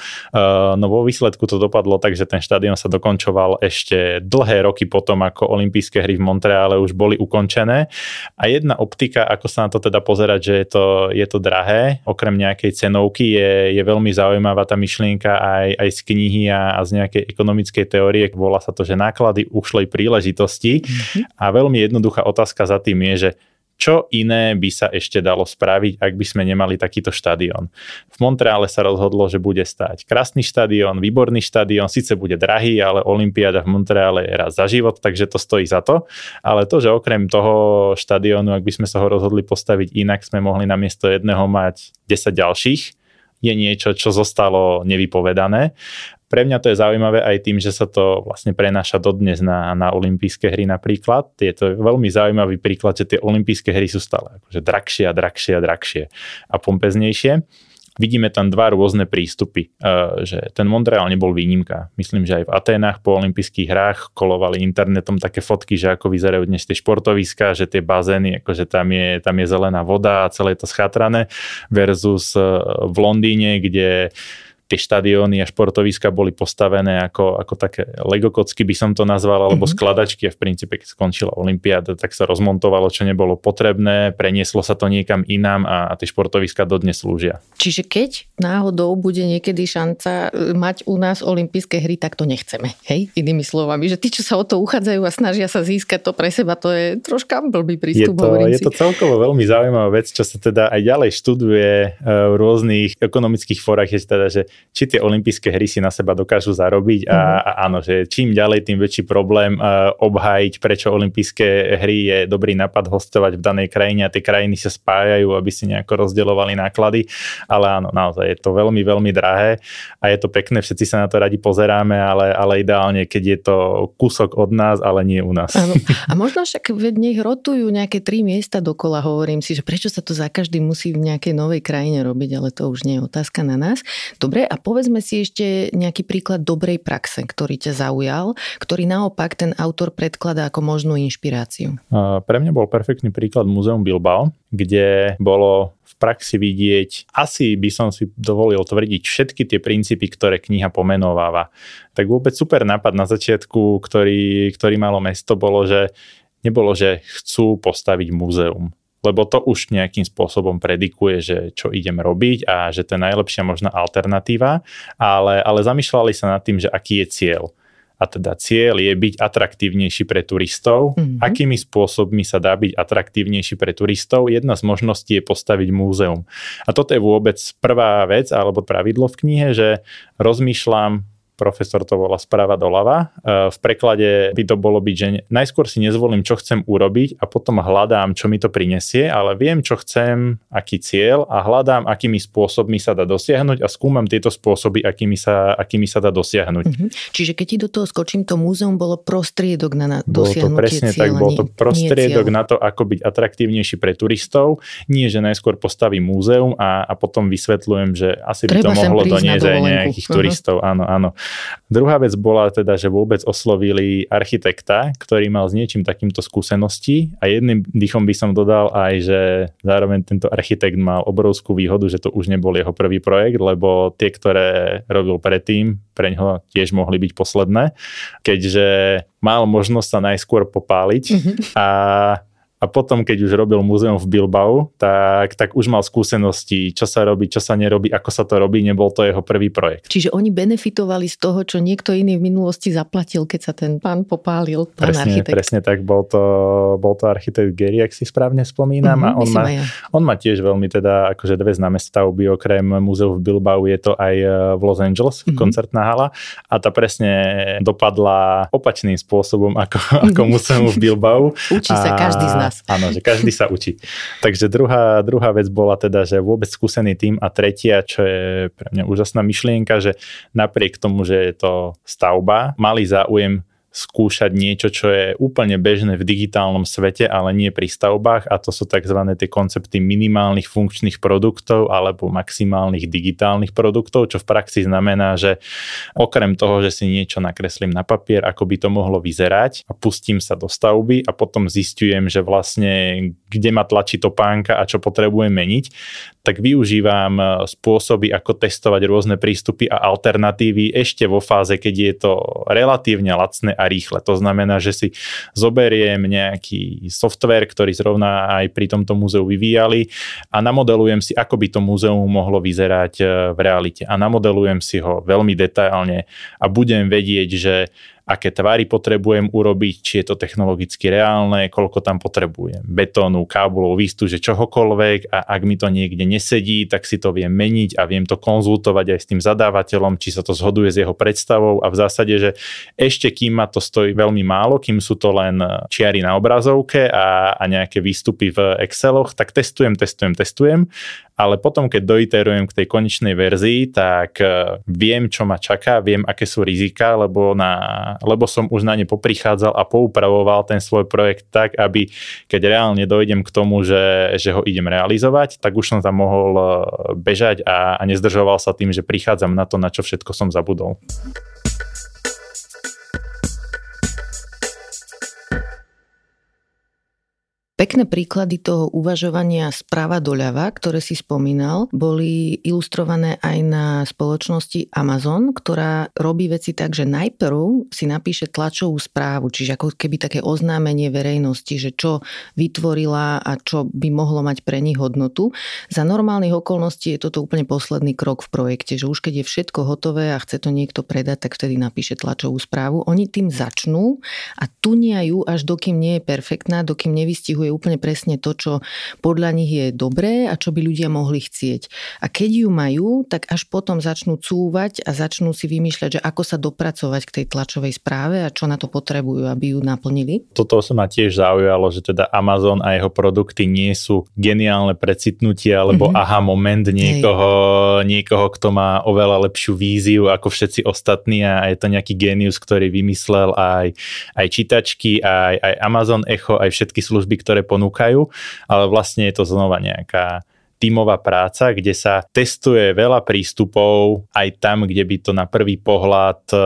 No vo výsledku to dopadlo tak, že ten štadión sa dokončoval ešte dlhé roky potom, ako olympijské hry v Montreale už boli ukončené. A jedna optika, ako sa na to teda pozerať, že je to, je to drahé, okrem nejakej cenovky, je, je veľmi zaujímavá tá myšlienka aj, aj z knihy a, a z nejakej ekonomickej teórie. Volá sa to, že náklady ušlej príležitosti. Mm-hmm. A veľmi jednoduchá otázka za tým je, že čo iné by sa ešte dalo spraviť, ak by sme nemali takýto štadión. V Montreale sa rozhodlo, že bude stať krásny štadión, výborný štadión, síce bude drahý, ale Olympiáda v Montreale je raz za život, takže to stojí za to. Ale to, že okrem toho štadiónu, ak by sme sa ho rozhodli postaviť inak, sme mohli namiesto jedného mať 10 ďalších, je niečo, čo zostalo nevypovedané pre mňa to je zaujímavé aj tým, že sa to vlastne prenáša dodnes na, na olympijské hry napríklad. Je to veľmi zaujímavý príklad, že tie olympijské hry sú stále akože drahšie a drahšie a drahšie a pompeznejšie. Vidíme tam dva rôzne prístupy, e, že ten Montreal nebol výnimka. Myslím, že aj v Aténach po olympijských hrách kolovali internetom také fotky, že ako vyzerajú dnes tie športoviska, že tie bazény, akože tam je, tam je zelená voda a celé je to schatrané versus e, v Londýne, kde tie štadióny a športoviska boli postavené ako, ako také legokocky by som to nazval, alebo mm-hmm. skladačky a v princípe, keď skončila Olympiáda, tak sa rozmontovalo, čo nebolo potrebné, prenieslo sa to niekam inám a, a tie športoviska dodnes slúžia. Čiže keď náhodou bude niekedy šanca e, mať u nás olympijské hry, tak to nechceme. Hej, inými slovami, že tí, čo sa o to uchádzajú a snažia sa získať to pre seba, to je troška blbý prístup. Je to, je to celkovo veľmi zaujímavá vec, čo sa teda aj ďalej študuje e, v rôznych ekonomických forách, je teda, že či tie olympijské hry si na seba dokážu zarobiť a, mhm. a áno, že čím ďalej, tým väčší problém uh, obhájiť, prečo olympijské hry je dobrý nápad hostovať v danej krajine a tie krajiny sa spájajú, aby si nejako rozdeľovali náklady, ale áno, naozaj je to veľmi, veľmi drahé a je to pekné, všetci sa na to radi pozeráme, ale, ale ideálne, keď je to kúsok od nás, ale nie u nás. Áno. *laughs* A možno však veď nech rotujú nejaké tri miesta dokola, hovorím si, že prečo sa to za každý musí v nejakej novej krajine robiť, ale to už nie je otázka na nás. Dobre, a povedzme si ešte nejaký príklad dobrej praxe, ktorý ťa zaujal, ktorý naopak ten autor predkladá ako možnú inšpiráciu. Pre mňa bol perfektný príklad Múzeum Bilbao, kde bolo v praxi vidieť, asi by som si dovolil tvrdiť všetky tie princípy, ktoré kniha pomenováva. Tak vôbec super nápad na začiatku, ktorý, ktorý malo mesto, bolo, že nebolo, že chcú postaviť múzeum lebo to už nejakým spôsobom predikuje, že čo idem robiť a že to je najlepšia možná alternatíva, ale, ale zamýšľali sa nad tým, že aký je cieľ. A teda cieľ je byť atraktívnejší pre turistov. Mm-hmm. Akými spôsobmi sa dá byť atraktívnejší pre turistov? Jedna z možností je postaviť múzeum. A toto je vôbec prvá vec alebo pravidlo v knihe, že rozmýšľam profesor to volá správa doľava. E, v preklade by to bolo byť, že najskôr si nezvolím, čo chcem urobiť a potom hľadám, čo mi to prinesie, ale viem, čo chcem, aký cieľ a hľadám, akými spôsobmi sa dá dosiahnuť a skúmam tieto spôsoby, akými sa, akými sa dá dosiahnuť. Mm-hmm. Čiže keď ti do toho skočím, to múzeum bolo prostriedok na, na dosiahnutie bolo to presne cieľa, tak, bol to prostriedok na to, ako byť atraktívnejší pre turistov. Nie, že najskôr postavím múzeum a, a potom vysvetľujem, že asi Treba by to mohlo doniesť aj nejakých uh-huh. turistov. Áno, áno. Druhá vec bola teda, že vôbec oslovili architekta, ktorý mal s niečím takýmto skúsenosti a jedným dýchom by som dodal aj, že zároveň tento architekt mal obrovskú výhodu, že to už nebol jeho prvý projekt, lebo tie, ktoré robil predtým, pre neho tiež mohli byť posledné, keďže mal možnosť sa najskôr popáliť mm-hmm. a a potom, keď už robil múzeum v Bilbao, tak, tak už mal skúsenosti, čo sa robí, čo sa nerobí, ako sa to robí, nebol to jeho prvý projekt. Čiže oni benefitovali z toho, čo niekto iný v minulosti zaplatil, keď sa ten pán popálil, pán presne, architekt. Presne tak, bol to, bol to architekt Gary, ak si správne spomínam. Mm-hmm, a on má, ja. on má tiež veľmi teda akože dve známe stavby, okrem múzeu v Bilbao je to aj e, v Los Angeles, mm-hmm. koncertná hala. A tá presne dopadla opačným spôsobom ako, *laughs* ako múzeum v Bilbao. Učí sa každý z nás nás. Áno, že každý sa učí. *laughs* Takže druhá, druhá vec bola teda, že vôbec skúsený tým a tretia, čo je pre mňa úžasná myšlienka, že napriek tomu, že je to stavba, mali záujem skúšať niečo, čo je úplne bežné v digitálnom svete, ale nie pri stavbách a to sú tzv. tie koncepty minimálnych funkčných produktov alebo maximálnych digitálnych produktov, čo v praxi znamená, že okrem toho, že si niečo nakreslím na papier, ako by to mohlo vyzerať a pustím sa do stavby a potom zistujem, že vlastne kde ma tlačí topánka a čo potrebujem meniť, tak využívam e, spôsoby, ako testovať rôzne prístupy a alternatívy ešte vo fáze, keď je to relatívne lacné a rýchle. To znamená, že si zoberiem nejaký software, ktorý zrovna aj pri tomto múzeu vyvíjali a namodelujem si, ako by to múzeum mohlo vyzerať e, v realite. A namodelujem si ho veľmi detailne a budem vedieť, že aké tvary potrebujem urobiť, či je to technologicky reálne, koľko tam potrebujem betónu, kábulov, výstu, že čohokoľvek. A ak mi to niekde nesedí, tak si to viem meniť a viem to konzultovať aj s tým zadávateľom, či sa to zhoduje s jeho predstavou. A v zásade, že ešte kým ma to stojí veľmi málo, kým sú to len čiary na obrazovke a, a nejaké výstupy v Exceloch, tak testujem, testujem, testujem ale potom, keď doiterujem k tej konečnej verzii, tak e, viem, čo ma čaká, viem, aké sú rizika, lebo, na, lebo som už na ne poprichádzal a poupravoval ten svoj projekt tak, aby keď reálne dojdem k tomu, že, že ho idem realizovať, tak už som tam mohol e, bežať a, a nezdržoval sa tým, že prichádzam na to, na čo všetko som zabudol. Pekné príklady toho uvažovania správa doľava, ktoré si spomínal, boli ilustrované aj na spoločnosti Amazon, ktorá robí veci tak, že najprv si napíše tlačovú správu, čiže ako keby také oznámenie verejnosti, že čo vytvorila a čo by mohlo mať pre nich hodnotu. Za normálnych okolností je toto úplne posledný krok v projekte, že už keď je všetko hotové a chce to niekto predať, tak vtedy napíše tlačovú správu. Oni tým začnú a tuniajú až dokým nie je perfektná, dokým nevystihuje obsahuje úplne presne to, čo podľa nich je dobré a čo by ľudia mohli chcieť. A keď ju majú, tak až potom začnú cúvať a začnú si vymýšľať, že ako sa dopracovať k tej tlačovej správe a čo na to potrebujú, aby ju naplnili. Toto sa ma tiež zaujalo, že teda Amazon a jeho produkty nie sú geniálne precitnutie alebo mm-hmm. aha moment niekoho, niekoho, kto má oveľa lepšiu víziu ako všetci ostatní a je to nejaký genius, ktorý vymyslel aj, aj čítačky, aj, aj Amazon Echo, aj všetky služby, ktoré ktoré ponúkajú, ale vlastne je to znova nejaká tímová práca, kde sa testuje veľa prístupov aj tam, kde by to na prvý pohľad e,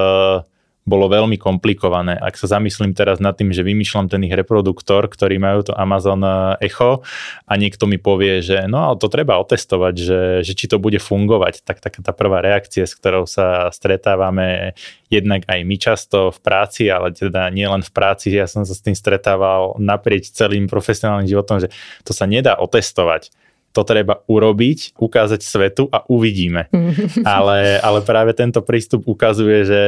bolo veľmi komplikované. Ak sa zamyslím teraz nad tým, že vymýšľam ten ich reproduktor, ktorý majú to Amazon eh, Echo a niekto mi povie, že no ale to treba otestovať, že, že či to bude fungovať, tak taká tá prvá reakcia, s ktorou sa stretávame jednak aj my často v práci, ale teda nie len v práci, ja som sa s tým stretával naprieč celým profesionálnym životom, že to sa nedá otestovať to treba urobiť, ukázať svetu a uvidíme. ale, ale práve tento prístup ukazuje, že,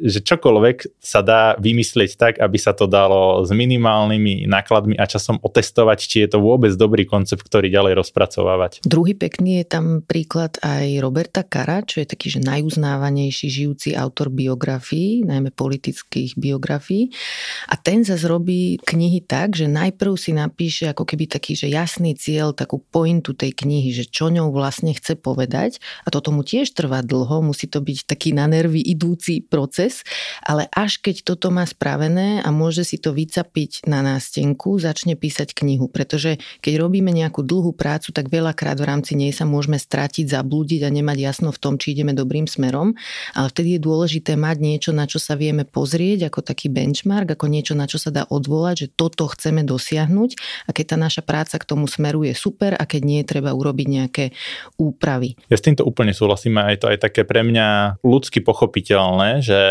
že čokoľvek sa dá vymyslieť tak, aby sa to dalo s minimálnymi nákladmi a časom otestovať, či je to vôbec dobrý koncept, ktorý ďalej rozpracovávať. Druhý pekný je tam príklad aj Roberta Kara, čo je taký, že najuznávanejší žijúci autor biografií, najmä politických biografií. A ten sa zrobí knihy tak, že najprv si napíše ako keby taký, že jasný cieľ, takú pointu tej knihy, že čo ňou vlastne chce povedať. A toto mu tiež trvá dlho, musí to byť taký na nervy idúci proces, ale až keď toto má spravené a môže si to vycapiť na nástenku, začne písať knihu, pretože keď robíme nejakú dlhú prácu, tak veľakrát v rámci nej sa môžeme stratiť, zablúdiť a nemať jasno v tom, či ideme dobrým smerom, ale vtedy je dôležité mať niečo, na čo sa vieme pozrieť, ako taký benchmark, ako niečo, na čo sa dá odvolať, že toto chceme dosiahnuť. A keď tá naša práca k tomu smeruje super keď nie, treba urobiť nejaké úpravy. Ja s týmto úplne súhlasím a je to aj také pre mňa ľudsky pochopiteľné, že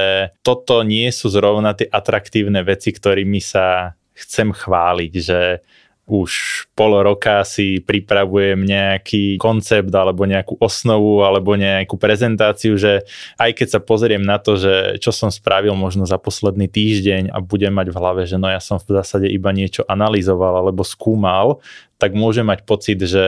toto nie sú zrovna tie atraktívne veci, ktorými sa chcem chváliť, že už pol roka si pripravujem nejaký koncept alebo nejakú osnovu alebo nejakú prezentáciu, že aj keď sa pozriem na to, že čo som spravil možno za posledný týždeň a budem mať v hlave, že no ja som v zásade iba niečo analyzoval alebo skúmal, tak môžem mať pocit, že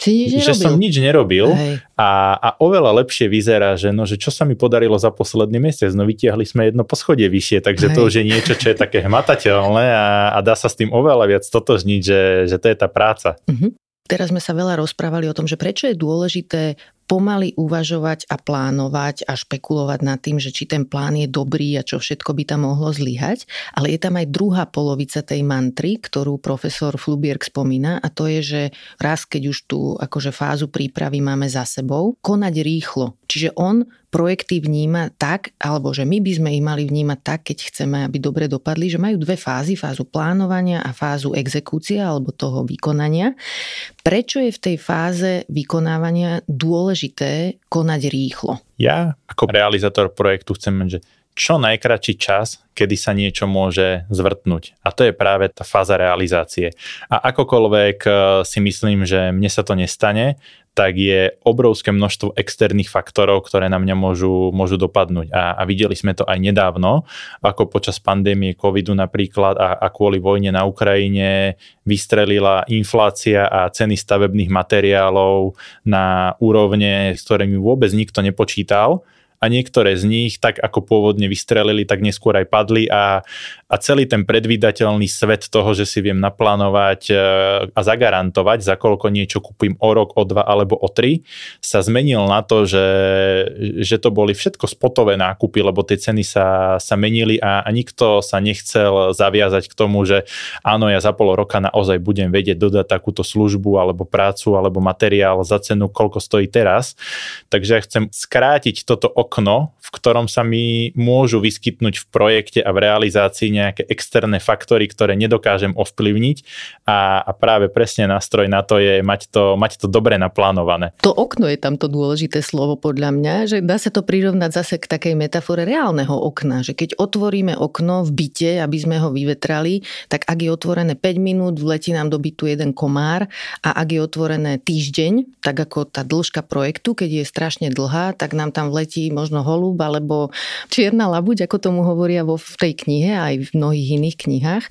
si nič že som nič nerobil a, a oveľa lepšie vyzerá, že, no, že čo sa mi podarilo za posledný mesiac, no vytiahli sme jedno poschodie vyššie, takže Hej. to už je niečo, čo je také hmatateľné a, a dá sa s tým oveľa viac totožniť, že, že to je tá práca. Uh-huh. Teraz sme sa veľa rozprávali o tom, že prečo je dôležité pomaly uvažovať a plánovať a špekulovať nad tým, že či ten plán je dobrý a čo všetko by tam mohlo zlyhať. Ale je tam aj druhá polovica tej mantry, ktorú profesor Flubierk spomína a to je, že raz keď už tú akože fázu prípravy máme za sebou, konať rýchlo. Čiže on projekty vníma tak, alebo že my by sme ich mali vnímať tak, keď chceme, aby dobre dopadli, že majú dve fázy, fázu plánovania a fázu exekúcia alebo toho vykonania. Prečo je v tej fáze vykonávania dôležité konať rýchlo? Ja ako realizátor projektu chcem že čo najkračší čas, kedy sa niečo môže zvrtnúť. A to je práve tá fáza realizácie. A akokoľvek eh, si myslím, že mne sa to nestane, tak je obrovské množstvo externých faktorov, ktoré na mňa môžu, môžu dopadnúť. A, a videli sme to aj nedávno, ako počas pandémie covidu napríklad a, a kvôli vojne na Ukrajine vystrelila inflácia a ceny stavebných materiálov na úrovne, s ktorými vôbec nikto nepočítal a niektoré z nich, tak ako pôvodne vystrelili, tak neskôr aj padli a, a celý ten predvídateľný svet toho, že si viem naplánovať e, a zagarantovať, za koľko niečo kúpim o rok, o dva alebo o tri, sa zmenil na to, že, že to boli všetko spotové nákupy, lebo tie ceny sa, sa menili a, a nikto sa nechcel zaviazať k tomu, že áno, ja za pol roka naozaj budem vedieť dodať takúto službu alebo prácu alebo materiál za cenu, koľko stojí teraz. Takže ja chcem skrátiť toto okno, v ktorom sa mi môžu vyskytnúť v projekte a v realizácii nejaké externé faktory, ktoré nedokážem ovplyvniť a, a práve presne nástroj na to je mať to, mať to dobre naplánované. To okno je tam to dôležité slovo podľa mňa, že dá sa to prirovnať zase k takej metafore reálneho okna, že keď otvoríme okno v byte, aby sme ho vyvetrali, tak ak je otvorené 5 minút, vletí nám do bytu jeden komár a ak je otvorené týždeň, tak ako tá dĺžka projektu, keď je strašne dlhá, tak nám tam vletí možno holub alebo čierna labuť, ako tomu hovoria vo v tej knihe aj v mnohých iných knihách.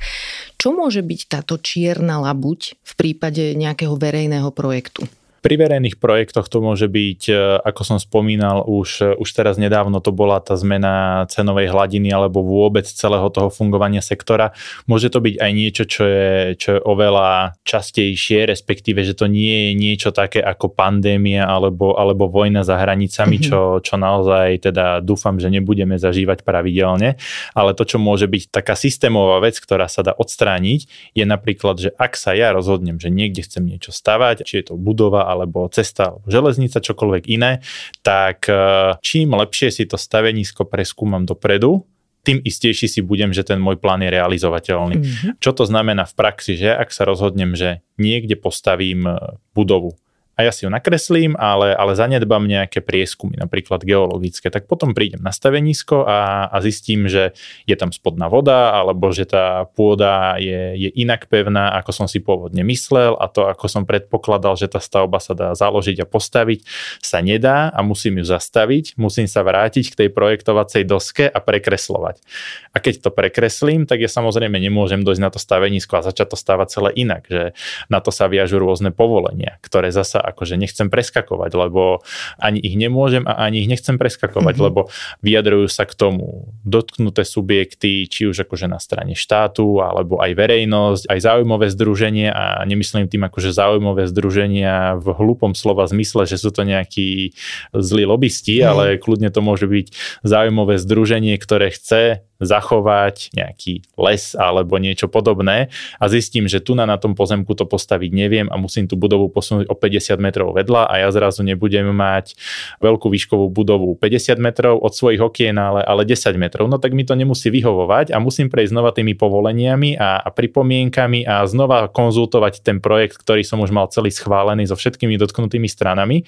Čo môže byť táto čierna labuť v prípade nejakého verejného projektu? Pri verejných projektoch to môže byť, e, ako som spomínal, už, už teraz nedávno to bola tá zmena cenovej hladiny alebo vôbec celého toho fungovania sektora. Môže to byť aj niečo, čo je, čo je oveľa častejšie, respektíve, že to nie je niečo také ako pandémia alebo, alebo vojna za hranicami, mm-hmm. čo, čo naozaj teda dúfam, že nebudeme zažívať pravidelne, ale to, čo môže byť taká systémová vec, ktorá sa dá odstrániť, je napríklad, že ak sa ja rozhodnem, že niekde chcem niečo stavať, či je to budova alebo cesta alebo železnica, čokoľvek iné, tak e, čím lepšie si to stavenisko preskúmam dopredu, tým istejší si budem, že ten môj plán je realizovateľný. Mm-hmm. Čo to znamená v praxi, že ak sa rozhodnem, že niekde postavím e, budovu, a ja si ju nakreslím, ale, ale zanedbám nejaké prieskumy, napríklad geologické, tak potom prídem na stavenisko a, a zistím, že je tam spodná voda, alebo že tá pôda je, je inak pevná, ako som si pôvodne myslel a to, ako som predpokladal, že tá stavba sa dá založiť a postaviť, sa nedá a musím ju zastaviť, musím sa vrátiť k tej projektovacej doske a prekreslovať. A keď to prekreslím, tak ja samozrejme nemôžem dojsť na to stavenisko a začať to stavať celé inak, že na to sa viažu rôzne povolenia, ktoré zasa akože nechcem preskakovať, lebo ani ich nemôžem a ani ich nechcem preskakovať, mm-hmm. lebo vyjadrujú sa k tomu dotknuté subjekty, či už akože na strane štátu, alebo aj verejnosť, aj záujmové združenie a nemyslím tým akože záujmové združenia v hlupom slova zmysle, že sú to nejakí zlí lobbysti, mm. ale kľudne to môže byť záujmové združenie, ktoré chce zachovať nejaký les alebo niečo podobné a zistím, že tu na, na tom pozemku to postaviť neviem a musím tú budovu posunúť o 50 metrov vedľa a ja zrazu nebudem mať veľkú výškovú budovu 50 metrov od svojich okien, ale, ale 10 metrov, no tak mi to nemusí vyhovovať a musím prejsť znova tými povoleniami a, a pripomienkami a znova konzultovať ten projekt, ktorý som už mal celý schválený so všetkými dotknutými stranami.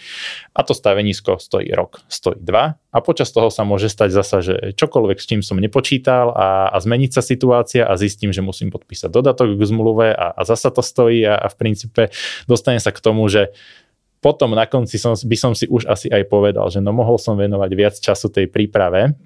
A to stavenisko stojí rok, stojí dva a počas toho sa môže stať zasa, že čokoľvek s čím som nepočítal a, a zmeniť sa situácia a zistím, že musím podpísať dodatok k zmluve a, a zasa to stojí a, a v princípe dostane sa k tomu, že potom na konci som, by som si už asi aj povedal, že no mohol som venovať viac času tej príprave,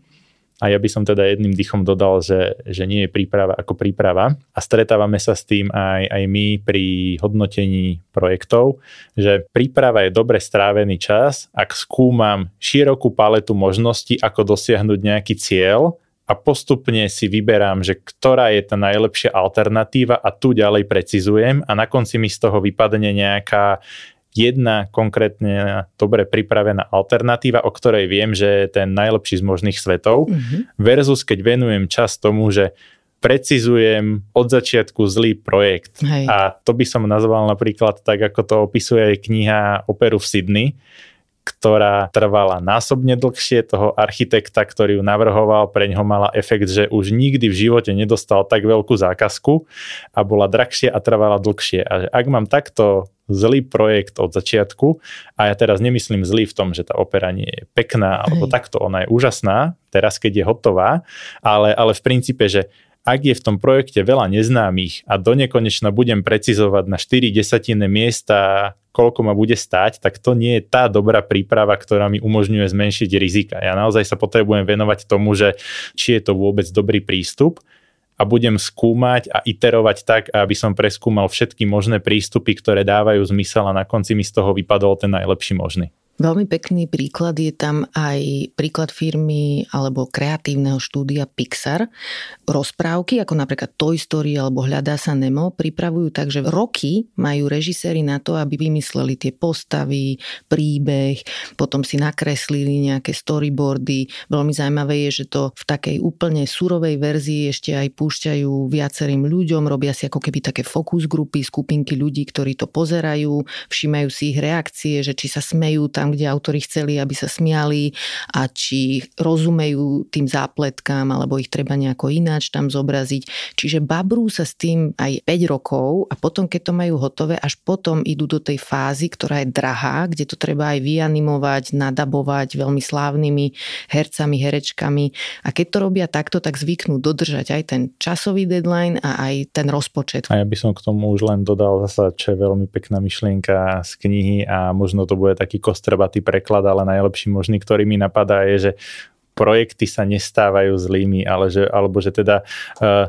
a ja by som teda jedným dychom dodal, že, že nie je príprava ako príprava. A stretávame sa s tým aj, aj my pri hodnotení projektov, že príprava je dobre strávený čas, ak skúmam širokú paletu možností, ako dosiahnuť nejaký cieľ a postupne si vyberám, že ktorá je tá najlepšia alternatíva a tu ďalej precizujem a na konci mi z toho vypadne nejaká jedna konkrétne dobre pripravená alternatíva, o ktorej viem, že je ten najlepší z možných svetov, mm-hmm. versus keď venujem čas tomu, že precizujem od začiatku zlý projekt. Hej. A to by som nazval napríklad tak, ako to opisuje kniha Operu v Sydney, ktorá trvala násobne dlhšie toho architekta, ktorý ju navrhoval, pre ňoho mala efekt, že už nikdy v živote nedostal tak veľkú zákazku a bola drahšie a trvala dlhšie. A ak mám takto zlý projekt od začiatku a ja teraz nemyslím zlý v tom, že tá opera nie je pekná alebo Hej. takto, ona je úžasná, teraz keď je hotová, ale, ale v princípe, že ak je v tom projekte veľa neznámych a do nekonečna budem precizovať na 4 desatiny miesta, koľko ma bude stať, tak to nie je tá dobrá príprava, ktorá mi umožňuje zmenšiť rizika. Ja naozaj sa potrebujem venovať tomu, že či je to vôbec dobrý prístup a budem skúmať a iterovať tak, aby som preskúmal všetky možné prístupy, ktoré dávajú zmysel a na konci mi z toho vypadol ten najlepší možný. Veľmi pekný príklad je tam aj príklad firmy alebo kreatívneho štúdia Pixar. Rozprávky, ako napríklad Toy Story alebo Hľadá sa Nemo, pripravujú tak, že roky majú režiséri na to, aby vymysleli tie postavy, príbeh, potom si nakreslili nejaké storyboardy. Veľmi zaujímavé je, že to v takej úplne surovej verzii ešte aj púšťajú viacerým ľuďom, robia si ako keby také fokus grupy, skupinky ľudí, ktorí to pozerajú, všímajú si ich reakcie, že či sa smejú tam tam, kde autori chceli, aby sa smiali a či rozumejú tým zápletkám alebo ich treba nejako ináč tam zobraziť. Čiže babrú sa s tým aj 5 rokov a potom, keď to majú hotové, až potom idú do tej fázy, ktorá je drahá, kde to treba aj vyanimovať, nadabovať veľmi slávnymi hercami, herečkami. A keď to robia takto, tak zvyknú dodržať aj ten časový deadline a aj ten rozpočet. A ja by som k tomu už len dodal zasa, čo je veľmi pekná myšlienka z knihy a možno to bude taký kostr trbatý preklad, ale najlepší možný, ktorý mi napadá je, že projekty sa nestávajú zlými, ale že, alebo že teda uh,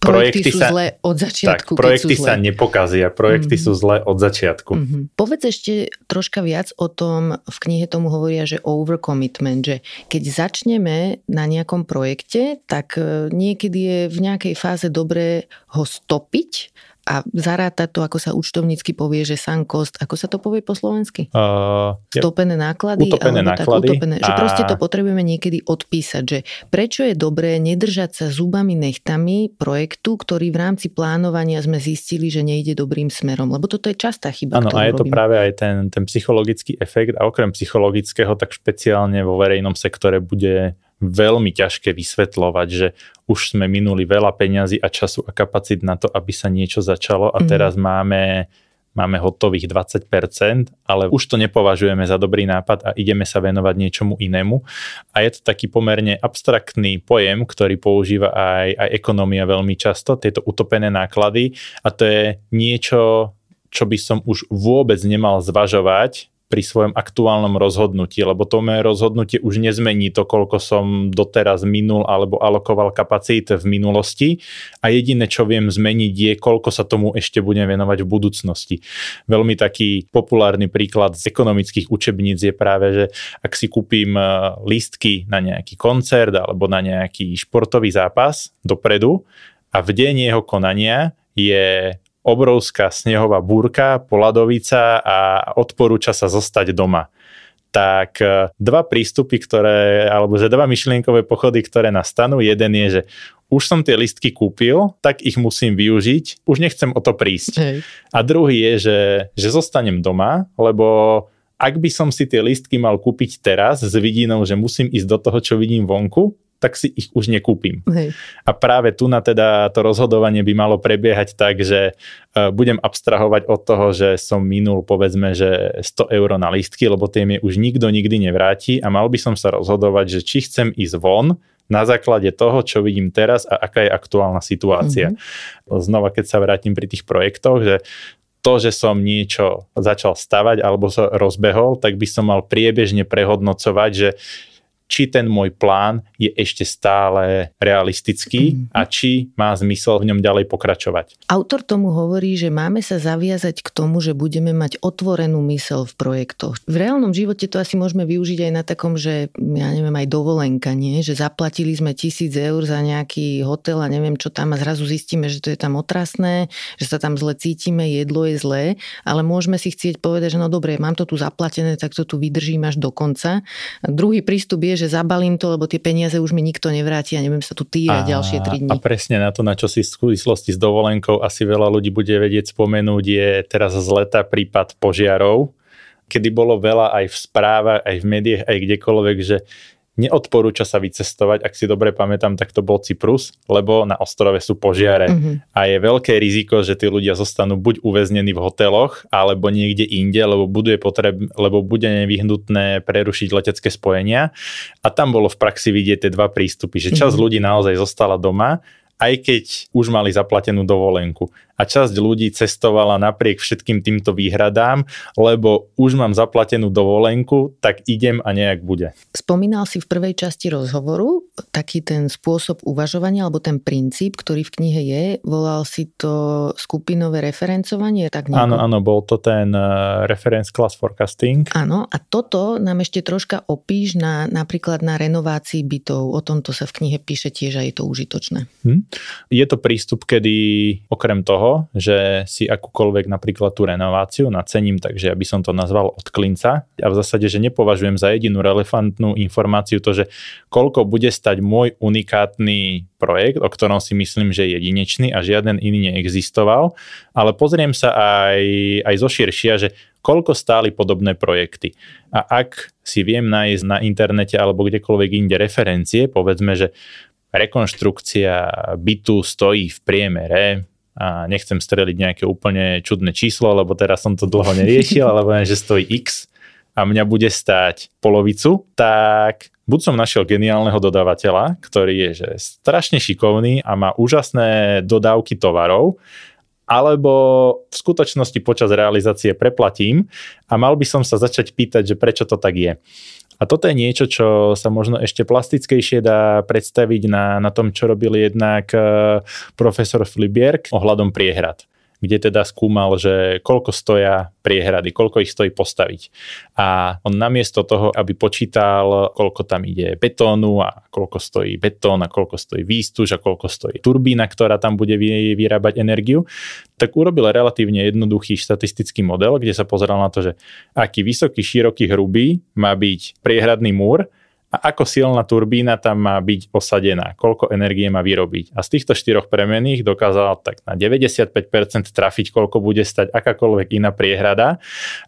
Projekty, projekty sú sa, zlé od začiatku. Tak, projekty sa nepokazia, projekty mm-hmm. sú zlé od začiatku. Mm-hmm. Povedz ešte troška viac o tom, v knihe tomu hovoria, že overcommitment, že keď začneme na nejakom projekte, tak e, niekedy je v nejakej fáze dobré ho stopiť a zaráta to, ako sa účtovnícky povie, že sunk cost, ako sa to povie po slovensky? Uh, Stopené náklady? Utopené náklady. Tak, utopené, a... Že proste to potrebujeme niekedy odpísať, že prečo je dobré nedržať sa zubami nechtami projektu, ktorý v rámci plánovania sme zistili, že nejde dobrým smerom, lebo toto je častá chyba. Áno, a je robím. to práve aj ten, ten psychologický efekt a okrem psychologického, tak špeciálne vo verejnom sektore bude veľmi ťažké vysvetľovať, že už sme minuli veľa peňazí a času a kapacít na to, aby sa niečo začalo a mm. teraz máme, máme hotových 20%, ale už to nepovažujeme za dobrý nápad a ideme sa venovať niečomu inému. A je to taký pomerne abstraktný pojem, ktorý používa aj, aj ekonomia veľmi často, tieto utopené náklady a to je niečo, čo by som už vôbec nemal zvažovať pri svojom aktuálnom rozhodnutí, lebo to moje rozhodnutie už nezmení to, koľko som doteraz minul alebo alokoval kapacít v minulosti a jediné, čo viem zmeniť je, koľko sa tomu ešte budem venovať v budúcnosti. Veľmi taký populárny príklad z ekonomických učebníc je práve, že ak si kúpim e, lístky na nejaký koncert alebo na nejaký športový zápas dopredu a v deň jeho konania je obrovská snehová búrka, poladovica a odporúča sa zostať doma. Tak e, dva prístupy, ktoré, alebo že dva myšlienkové pochody, ktoré nastanú. Jeden je, že už som tie listky kúpil, tak ich musím využiť, už nechcem o to prísť. Hej. A druhý je, že, že zostanem doma, lebo ak by som si tie listky mal kúpiť teraz s vidinou, že musím ísť do toho, čo vidím vonku, tak si ich už nekúpim. Hej. A práve tu na teda to rozhodovanie by malo prebiehať tak, že uh, budem abstrahovať od toho, že som minul povedzme, že 100 eur na lístky, lebo tie mi už nikto nikdy nevráti a mal by som sa rozhodovať, že či chcem ísť von na základe toho, čo vidím teraz a aká je aktuálna situácia. Mm-hmm. Znova, keď sa vrátim pri tých projektoch, že to, že som niečo začal stavať alebo sa rozbehol, tak by som mal priebežne prehodnocovať, že či ten môj plán je ešte stále realistický mm-hmm. a či má zmysel v ňom ďalej pokračovať. Autor tomu hovorí, že máme sa zaviazať k tomu, že budeme mať otvorenú mysel v projektoch. V reálnom živote to asi môžeme využiť aj na takom, že ja neviem, aj dovolenka, nie? že zaplatili sme tisíc eur za nejaký hotel a neviem čo tam a zrazu zistíme, že to je tam otrasné, že sa tam zle cítime, jedlo je zlé, ale môžeme si chcieť povedať, že no dobre, mám to tu zaplatené, tak to tu vydržím až do konca. A druhý prístup je, že zabalím to, lebo tie peniaze už mi nikto nevráti a neviem sa tu týrať ďalšie 3 dní. A presne na to, na čo si v súvislosti s dovolenkou asi veľa ľudí bude vedieť spomenúť, je teraz z leta prípad požiarov, kedy bolo veľa aj v správach, aj v médiách, aj kdekoľvek, že neodporúča sa vycestovať, ak si dobre pamätám, tak to bol Cyprus, lebo na ostrove sú požiare mm-hmm. a je veľké riziko, že tí ľudia zostanú buď uväznení v hoteloch, alebo niekde inde, lebo bude, potreb, lebo bude nevyhnutné prerušiť letecké spojenia a tam bolo v praxi vidieť tie dva prístupy, že časť mm-hmm. ľudí naozaj zostala doma aj keď už mali zaplatenú dovolenku a časť ľudí cestovala napriek všetkým týmto výhradám, lebo už mám zaplatenú dovolenku, tak idem a nejak bude. Spomínal si v prvej časti rozhovoru taký ten spôsob uvažovania alebo ten princíp, ktorý v knihe je. Volal si to skupinové referencovanie? Tak áno, áno, bol to ten uh, reference class forecasting. Áno, a toto nám ešte troška opíš na, napríklad na renovácii bytov. O tomto sa v knihe píše tiež a je to užitočné. Hm? Je to prístup, kedy okrem toho, že si akúkoľvek napríklad tú renováciu nacením, takže ja by som to nazval od klinca a v zásade, že nepovažujem za jedinú relevantnú informáciu to, že koľko bude stať môj unikátny projekt, o ktorom si myslím, že je jedinečný a žiaden iný neexistoval, ale pozriem sa aj, aj zo širšia, že koľko stáli podobné projekty. A ak si viem nájsť na internete alebo kdekoľvek inde referencie, povedzme, že rekonštrukcia bytu stojí v priemere a nechcem streliť nejaké úplne čudné číslo, lebo teraz som to dlho neriešil, alebo že stojí X a mňa bude stáť polovicu, tak buď som našiel geniálneho dodávateľa, ktorý je že strašne šikovný a má úžasné dodávky tovarov, alebo v skutočnosti počas realizácie preplatím a mal by som sa začať pýtať, že prečo to tak je. A toto je niečo, čo sa možno ešte plastickejšie dá predstaviť na, na tom, čo robil jednak eh, profesor Flibierk ohľadom priehrad kde teda skúmal, že koľko stoja priehrady, koľko ich stojí postaviť. A on namiesto toho, aby počítal, koľko tam ide betónu a koľko stojí betón a koľko stojí výstuž a koľko stojí turbína, ktorá tam bude vyrábať energiu, tak urobil relatívne jednoduchý štatistický model, kde sa pozeral na to, že aký vysoký, široký, hrubý má byť priehradný múr a ako silná turbína tam má byť osadená, koľko energie má vyrobiť. A z týchto štyroch premených dokázal tak na 95% trafiť, koľko bude stať akákoľvek iná priehrada.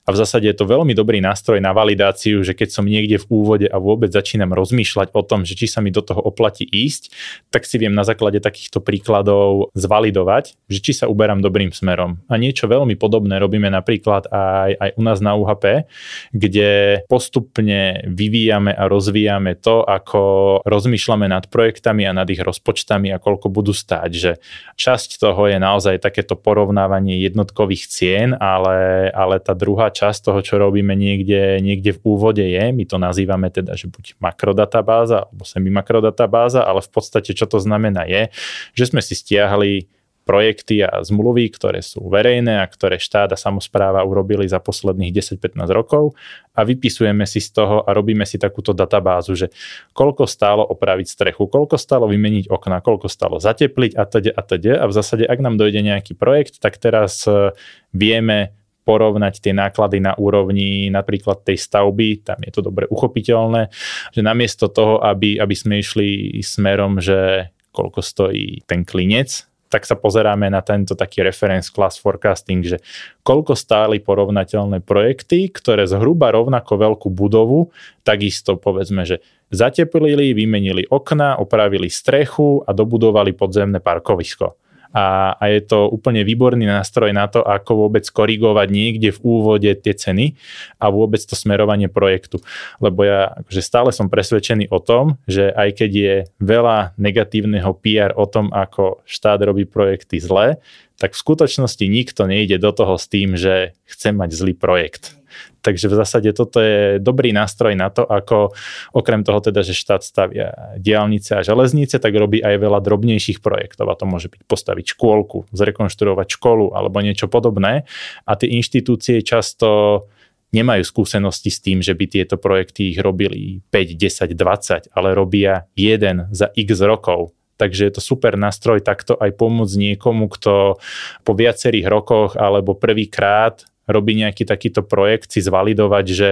A v zásade je to veľmi dobrý nástroj na validáciu, že keď som niekde v úvode a vôbec začínam rozmýšľať o tom, že či sa mi do toho oplatí ísť, tak si viem na základe takýchto príkladov zvalidovať, že či sa uberám dobrým smerom. A niečo veľmi podobné robíme napríklad aj, aj u nás na UHP, kde postupne vyvíjame a rozvíjame rozvíjame to, ako rozmýšľame nad projektami a nad ich rozpočtami a koľko budú stáť, že časť toho je naozaj takéto porovnávanie jednotkových cien, ale, ale tá druhá časť toho, čo robíme niekde, niekde v úvode je, my to nazývame teda, že buď makrodatabáza alebo semi-makrodatabáza, ale v podstate čo to znamená je, že sme si stiahli projekty a zmluvy, ktoré sú verejné a ktoré štát a samozpráva urobili za posledných 10-15 rokov. A vypisujeme si z toho a robíme si takúto databázu, že koľko stálo opraviť strechu, koľko stálo vymeniť okna, koľko stálo zatepliť a teda a teda. A v zásade, ak nám dojde nejaký projekt, tak teraz e, vieme porovnať tie náklady na úrovni napríklad tej stavby, tam je to dobre uchopiteľné, že namiesto toho, aby, aby sme išli smerom, že koľko stojí ten klinec, tak sa pozeráme na tento taký reference class forecasting, že koľko stáli porovnateľné projekty, ktoré zhruba rovnako veľkú budovu, takisto povedzme, že zateplili, vymenili okna, opravili strechu a dobudovali podzemné parkovisko a, a je to úplne výborný nástroj na to, ako vôbec korigovať niekde v úvode tie ceny a vôbec to smerovanie projektu. Lebo ja akože stále som presvedčený o tom, že aj keď je veľa negatívneho PR o tom, ako štát robí projekty zle, tak v skutočnosti nikto nejde do toho s tým, že chce mať zlý projekt. Takže v zásade toto je dobrý nástroj na to, ako okrem toho teda, že štát stavia diálnice a železnice, tak robí aj veľa drobnejších projektov. A to môže byť postaviť škôlku, zrekonštruovať školu alebo niečo podobné. A tie inštitúcie často nemajú skúsenosti s tým, že by tieto projekty ich robili 5, 10, 20, ale robia jeden za x rokov. Takže je to super nástroj takto aj pomôcť niekomu, kto po viacerých rokoch alebo prvýkrát robí nejaký takýto projekt, si zvalidovať, že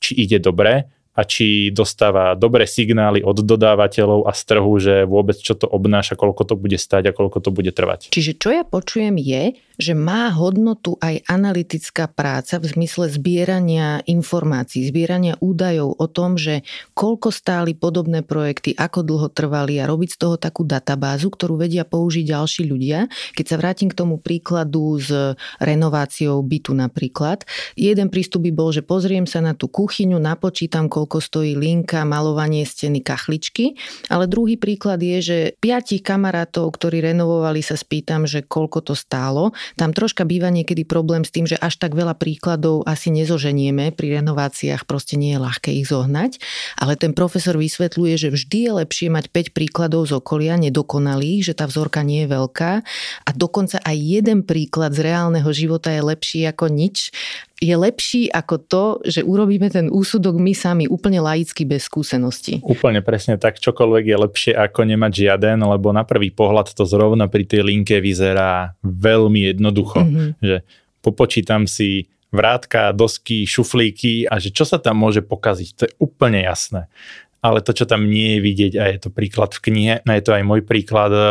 či ide dobre a či dostáva dobré signály od dodávateľov a z trhu, že vôbec čo to obnáša, koľko to bude stať a koľko to bude trvať. Čiže čo ja počujem je, že má hodnotu aj analytická práca v zmysle zbierania informácií, zbierania údajov o tom, že koľko stáli podobné projekty, ako dlho trvali a robiť z toho takú databázu, ktorú vedia použiť ďalší ľudia. Keď sa vrátim k tomu príkladu s renováciou bytu napríklad, jeden prístup by bol, že pozriem sa na tú kuchyňu, napočítam, koľko stojí linka, malovanie steny, kachličky, ale druhý príklad je, že piatich kamarátov, ktorí renovovali, sa spýtam, že koľko to stálo tam troška býva niekedy problém s tým, že až tak veľa príkladov asi nezoženieme. Pri renováciách proste nie je ľahké ich zohnať. Ale ten profesor vysvetľuje, že vždy je lepšie mať 5 príkladov z okolia, nedokonalých, že tá vzorka nie je veľká. A dokonca aj jeden príklad z reálneho života je lepší ako nič je lepší ako to, že urobíme ten úsudok my sami úplne laicky bez skúsenosti. Úplne presne tak, čokoľvek je lepšie ako nemať žiaden, lebo na prvý pohľad to zrovna pri tej linke vyzerá veľmi jednoducho, mm-hmm. že popočítam si vrátka, dosky, šuflíky a že čo sa tam môže pokaziť, to je úplne jasné ale to, čo tam nie je vidieť, a je to príklad v knihe, a je to aj môj príklad e,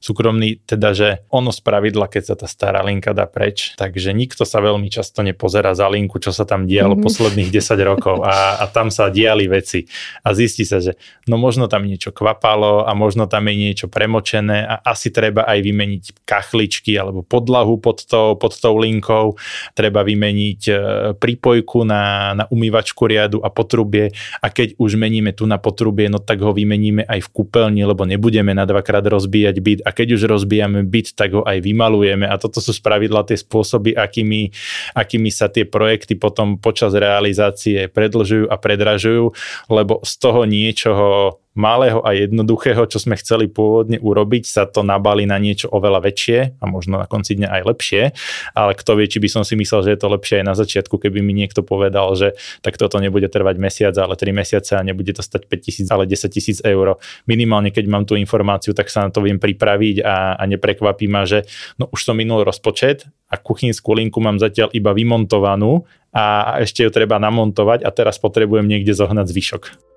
súkromný, teda, že ono z pravidla, keď sa tá stará linka dá preč, takže nikto sa veľmi často nepozerá za linku, čo sa tam dialo mm-hmm. posledných 10 rokov a, a tam sa diali veci. A zistí sa, že no možno tam niečo kvapalo a možno tam je niečo premočené a asi treba aj vymeniť kachličky alebo podlahu pod tou, pod tou linkou, treba vymeniť e, prípojku na, na umývačku riadu a potrubie. A keď už meníme tú tu na potrubie, no tak ho vymeníme aj v kúpeľni, lebo nebudeme na dvakrát rozbíjať byt a keď už rozbijame byt, tak ho aj vymalujeme. A toto sú spravidla tie spôsoby, akými, akými sa tie projekty potom počas realizácie predlžujú a predražujú, lebo z toho niečoho malého a jednoduchého, čo sme chceli pôvodne urobiť, sa to nabali na niečo oveľa väčšie a možno na konci dňa aj lepšie, ale kto vie, či by som si myslel, že je to lepšie aj na začiatku, keby mi niekto povedal, že tak toto nebude trvať mesiac, ale 3 mesiace a nebude to stať 5 tisíc, ale 10 tisíc eur. Minimálne, keď mám tú informáciu, tak sa na to viem pripraviť a, a neprekvapí ma, že no už som minul rozpočet a kuchynskú linku mám zatiaľ iba vymontovanú a ešte ju treba namontovať a teraz potrebujem niekde zohnať zvyšok.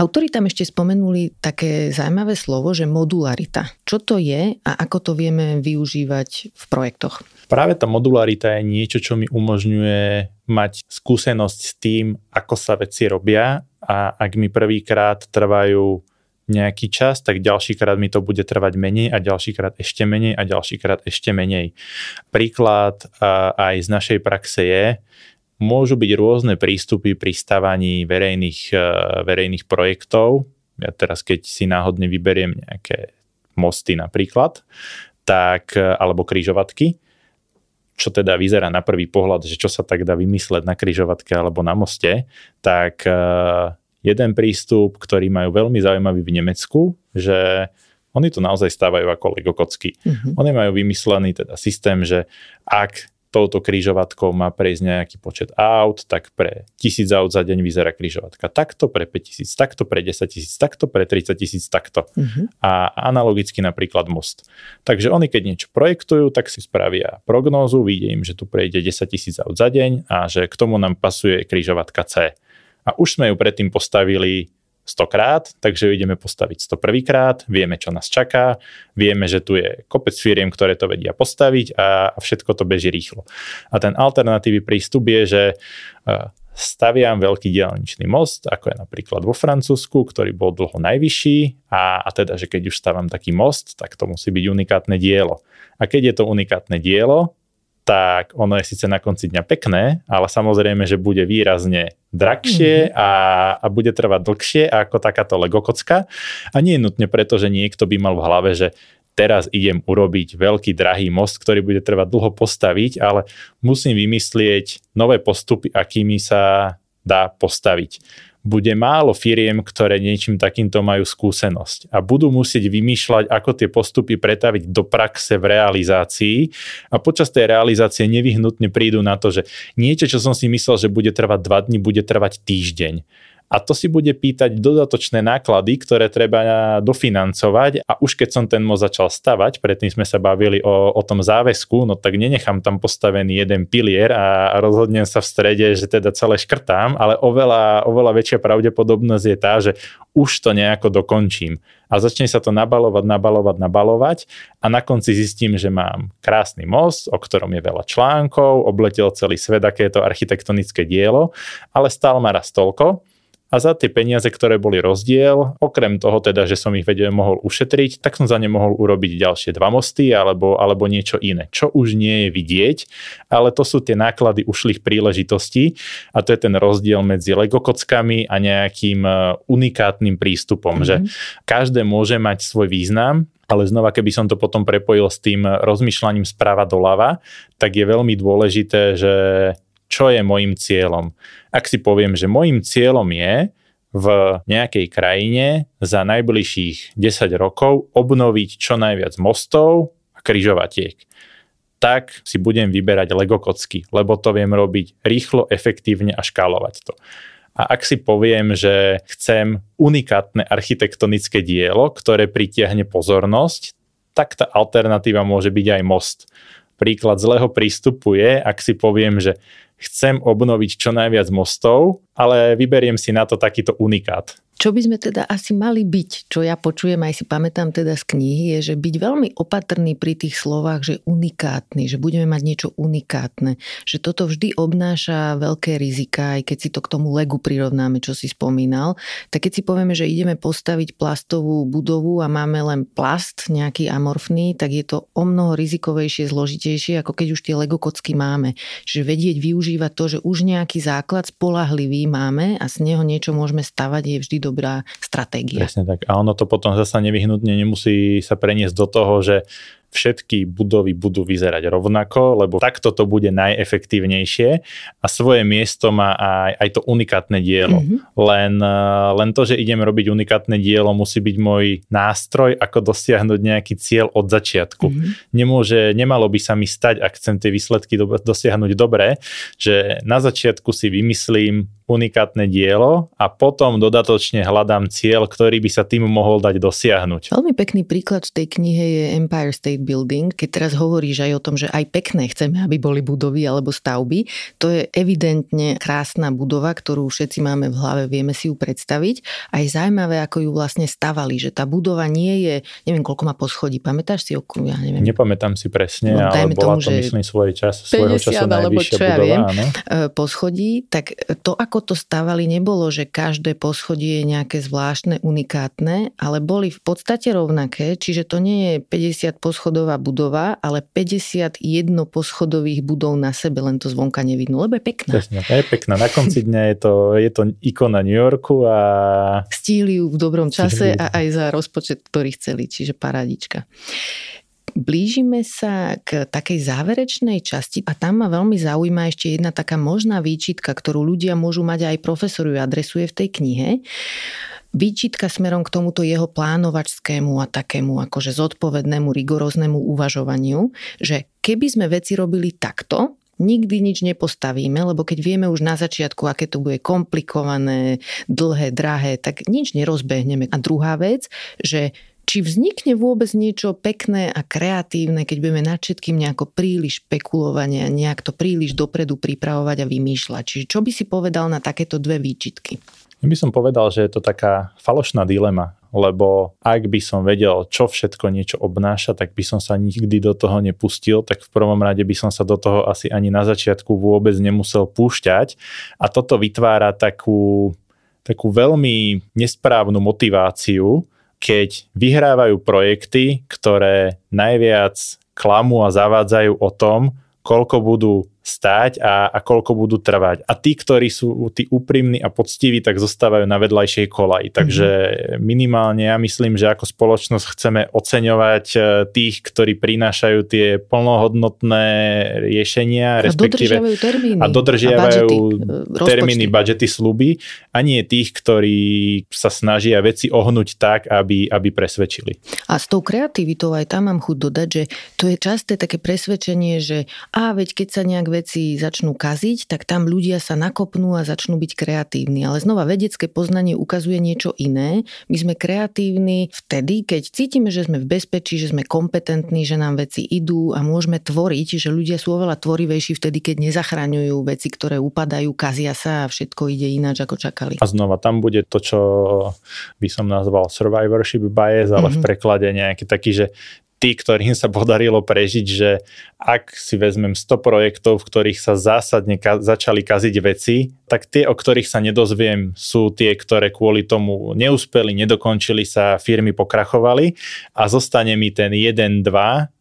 Autori tam ešte spomenuli také zaujímavé slovo, že modularita. Čo to je a ako to vieme využívať v projektoch? Práve tá modularita je niečo, čo mi umožňuje mať skúsenosť s tým, ako sa veci robia a ak mi prvýkrát trvajú nejaký čas, tak ďalšíkrát mi to bude trvať menej a ďalšíkrát ešte menej a ďalšíkrát ešte menej. Príklad aj z našej praxe je, môžu byť rôzne prístupy pri stavaní verejných, e, verejných projektov. Ja teraz, keď si náhodne vyberiem nejaké mosty napríklad, tak, e, alebo kryžovatky, čo teda vyzerá na prvý pohľad, že čo sa tak dá vymysleť na kryžovatke alebo na moste, tak e, jeden prístup, ktorý majú veľmi zaujímavý v Nemecku, že oni to naozaj stávajú ako Lego kocky. Mm-hmm. Oni majú vymyslený teda systém, že ak touto kryžovatkou má prejsť nejaký počet aut, tak pre 1000 aut za deň vyzerá kryžovatka takto, pre 5000 takto, pre 10 tisíc takto, pre 30 tisíc takto. Uh-huh. A analogicky napríklad most. Takže oni keď niečo projektujú, tak si spravia prognózu, vidie im, že tu prejde 10 tisíc aut za deň a že k tomu nám pasuje kryžovatka C. A už sme ju predtým postavili 100 krát, takže ideme postaviť 101 krát, vieme, čo nás čaká, vieme, že tu je kopec firiem, ktoré to vedia postaviť a, všetko to beží rýchlo. A ten alternatívny prístup je, že e, staviam veľký diálničný most, ako je napríklad vo Francúzsku, ktorý bol dlho najvyšší a, a teda, že keď už stavam taký most, tak to musí byť unikátne dielo. A keď je to unikátne dielo, tak ono je síce na konci dňa pekné, ale samozrejme, že bude výrazne drahšie mm-hmm. a, a bude trvať dlhšie ako takáto Lego kocka. A nie je nutne preto, že niekto by mal v hlave, že teraz idem urobiť veľký drahý most, ktorý bude trvať dlho postaviť, ale musím vymyslieť nové postupy, akými sa dá postaviť bude málo firiem, ktoré niečím takýmto majú skúsenosť a budú musieť vymýšľať, ako tie postupy pretaviť do praxe v realizácii a počas tej realizácie nevyhnutne prídu na to, že niečo, čo som si myslel, že bude trvať 2 dní, bude trvať týždeň a to si bude pýtať dodatočné náklady, ktoré treba dofinancovať a už keď som ten most začal stavať, predtým sme sa bavili o, o tom záväzku, no tak nenechám tam postavený jeden pilier a, rozhodnem sa v strede, že teda celé škrtám, ale oveľa, oveľa väčšia pravdepodobnosť je tá, že už to nejako dokončím. A začne sa to nabalovať, nabalovať, nabalovať a na konci zistím, že mám krásny most, o ktorom je veľa článkov, obletel celý svet, aké je to architektonické dielo, ale stál ma raz toľko, a za tie peniaze, ktoré boli rozdiel, okrem toho teda, že som ich vedel mohol ušetriť, tak som za ne mohol urobiť ďalšie dva mosty alebo, alebo niečo iné, čo už nie je vidieť, ale to sú tie náklady ušlých príležitostí a to je ten rozdiel medzi Lego kockami a nejakým e, unikátnym prístupom, mm-hmm. že každé môže mať svoj význam, ale znova, keby som to potom prepojil s tým rozmýšľaním sprava doľava, tak je veľmi dôležité, že čo je môjim cieľom. Ak si poviem, že môjim cieľom je v nejakej krajine za najbližších 10 rokov obnoviť čo najviac mostov a kryžovatiek, tak si budem vyberať Lego kocky, lebo to viem robiť rýchlo, efektívne a škálovať to. A ak si poviem, že chcem unikátne architektonické dielo, ktoré pritiahne pozornosť, tak tá alternatíva môže byť aj most. Príklad zlého prístupu je, ak si poviem, že chcem obnoviť čo najviac mostov, ale vyberiem si na to takýto unikát. Čo by sme teda asi mali byť, čo ja počujem, aj si pamätám teda z knihy, je, že byť veľmi opatrný pri tých slovách, že unikátny, že budeme mať niečo unikátne, že toto vždy obnáša veľké rizika, aj keď si to k tomu legu prirovnáme, čo si spomínal, tak keď si povieme, že ideme postaviť plastovú budovu a máme len plast nejaký amorfný, tak je to o mnoho rizikovejšie, zložitejšie, ako keď už tie lego kocky máme. Čiže vedieť využívať to, že už nejaký základ spolahlivý máme a z neho niečo môžeme stavať, je vždy dobrá stratégia. Presne tak. A ono to potom zasa nevyhnutne nemusí sa preniesť do toho, že všetky budovy budú vyzerať rovnako, lebo takto to bude najefektívnejšie a svoje miesto má aj, aj to unikátne dielo. Mm-hmm. Len, eh, len to, že idem robiť unikátne dielo, musí byť môj nástroj, ako dosiahnuť nejaký cieľ od začiatku. Mm-hmm. Nemôže, nemalo by sa mi stať, ak chcem tie výsledky do, dosiahnuť dobre, že na začiatku si vymyslím unikátne dielo a potom dodatočne hľadám cieľ, ktorý by sa tým mohol dať dosiahnuť. Veľmi pekný príklad v tej knihe je Empire State Building. Keď teraz hovoríš aj o tom, že aj pekné chceme, aby boli budovy alebo stavby, to je evidentne krásna budova, ktorú všetci máme v hlave, vieme si ju predstaviť. A je zaujímavé, ako ju vlastne stavali, že tá budova nie je, neviem koľko má poschodí, pamätáš si okruh, ja neviem. Nepamätám si presne, no, ale bola tomu, to myslím svoj čas, svojho času najvyššia budova. Ja viem. E, poschodí, tak to ako to stavali, nebolo, že každé poschodie je nejaké zvláštne, unikátne, ale boli v podstate rovnaké, čiže to nie je 50 poschodová budova, ale 51 poschodových budov na sebe, len to zvonka nevidno, lebo je pekná. Presne, je pekná. Na konci dňa je to, je to ikona New Yorku a... Stíli ju v dobrom čase a aj za rozpočet, ktorý chceli, čiže paradička. Blížime sa k takej záverečnej časti a tam ma veľmi zaujíma ešte jedna taká možná výčitka, ktorú ľudia môžu mať aj profesor ju adresuje v tej knihe. Výčitka smerom k tomuto jeho plánovačskému a takému akože zodpovednému, rigoróznemu uvažovaniu, že keby sme veci robili takto, nikdy nič nepostavíme, lebo keď vieme už na začiatku, aké to bude komplikované, dlhé, drahé, tak nič nerozbehneme. A druhá vec, že či vznikne vôbec niečo pekné a kreatívne, keď budeme nad všetkým nejako príliš špekulovať a nejak to príliš dopredu pripravovať a vymýšľať. Čiže čo by si povedal na takéto dve výčitky? Ja by som povedal, že je to taká falošná dilema, lebo ak by som vedel, čo všetko niečo obnáša, tak by som sa nikdy do toho nepustil, tak v prvom rade by som sa do toho asi ani na začiatku vôbec nemusel púšťať a toto vytvára takú, takú veľmi nesprávnu motiváciu, keď vyhrávajú projekty, ktoré najviac klamú a zavádzajú o tom, koľko budú stáť a, a koľko budú trvať. A tí, ktorí sú tí úprimní a poctiví, tak zostávajú na vedľajšej kolaji. Takže mm-hmm. minimálne ja myslím, že ako spoločnosť chceme oceňovať e, tých, ktorí prinášajú tie plnohodnotné riešenia, a respektíve dodržiavajú termíny a dodržiavajú a budžety, termíny, budžety, sluby a nie tých, ktorí sa snažia veci ohnúť tak, aby, aby presvedčili. A s tou kreativitou aj tam mám chuť dodať, že to je časté také presvedčenie, že a veď keď sa nejak veci začnú kaziť, tak tam ľudia sa nakopnú a začnú byť kreatívni. Ale znova vedecké poznanie ukazuje niečo iné. My sme kreatívni vtedy, keď cítime, že sme v bezpečí, že sme kompetentní, že nám veci idú a môžeme tvoriť, že ľudia sú oveľa tvorivejší vtedy, keď nezachraňujú veci, ktoré upadajú, kazia sa a všetko ide ináč, ako čakali. A znova tam bude to, čo by som nazval survivorship bias, ale mm-hmm. v mhm. preklade nejaký taký, že tí, ktorým sa podarilo prežiť, že ak si vezmem 100 projektov, v ktorých sa zásadne ka- začali kaziť veci, tak tie, o ktorých sa nedozviem, sú tie, ktoré kvôli tomu neúspeli, nedokončili sa, firmy pokrachovali a zostane mi ten 1, 2, uh,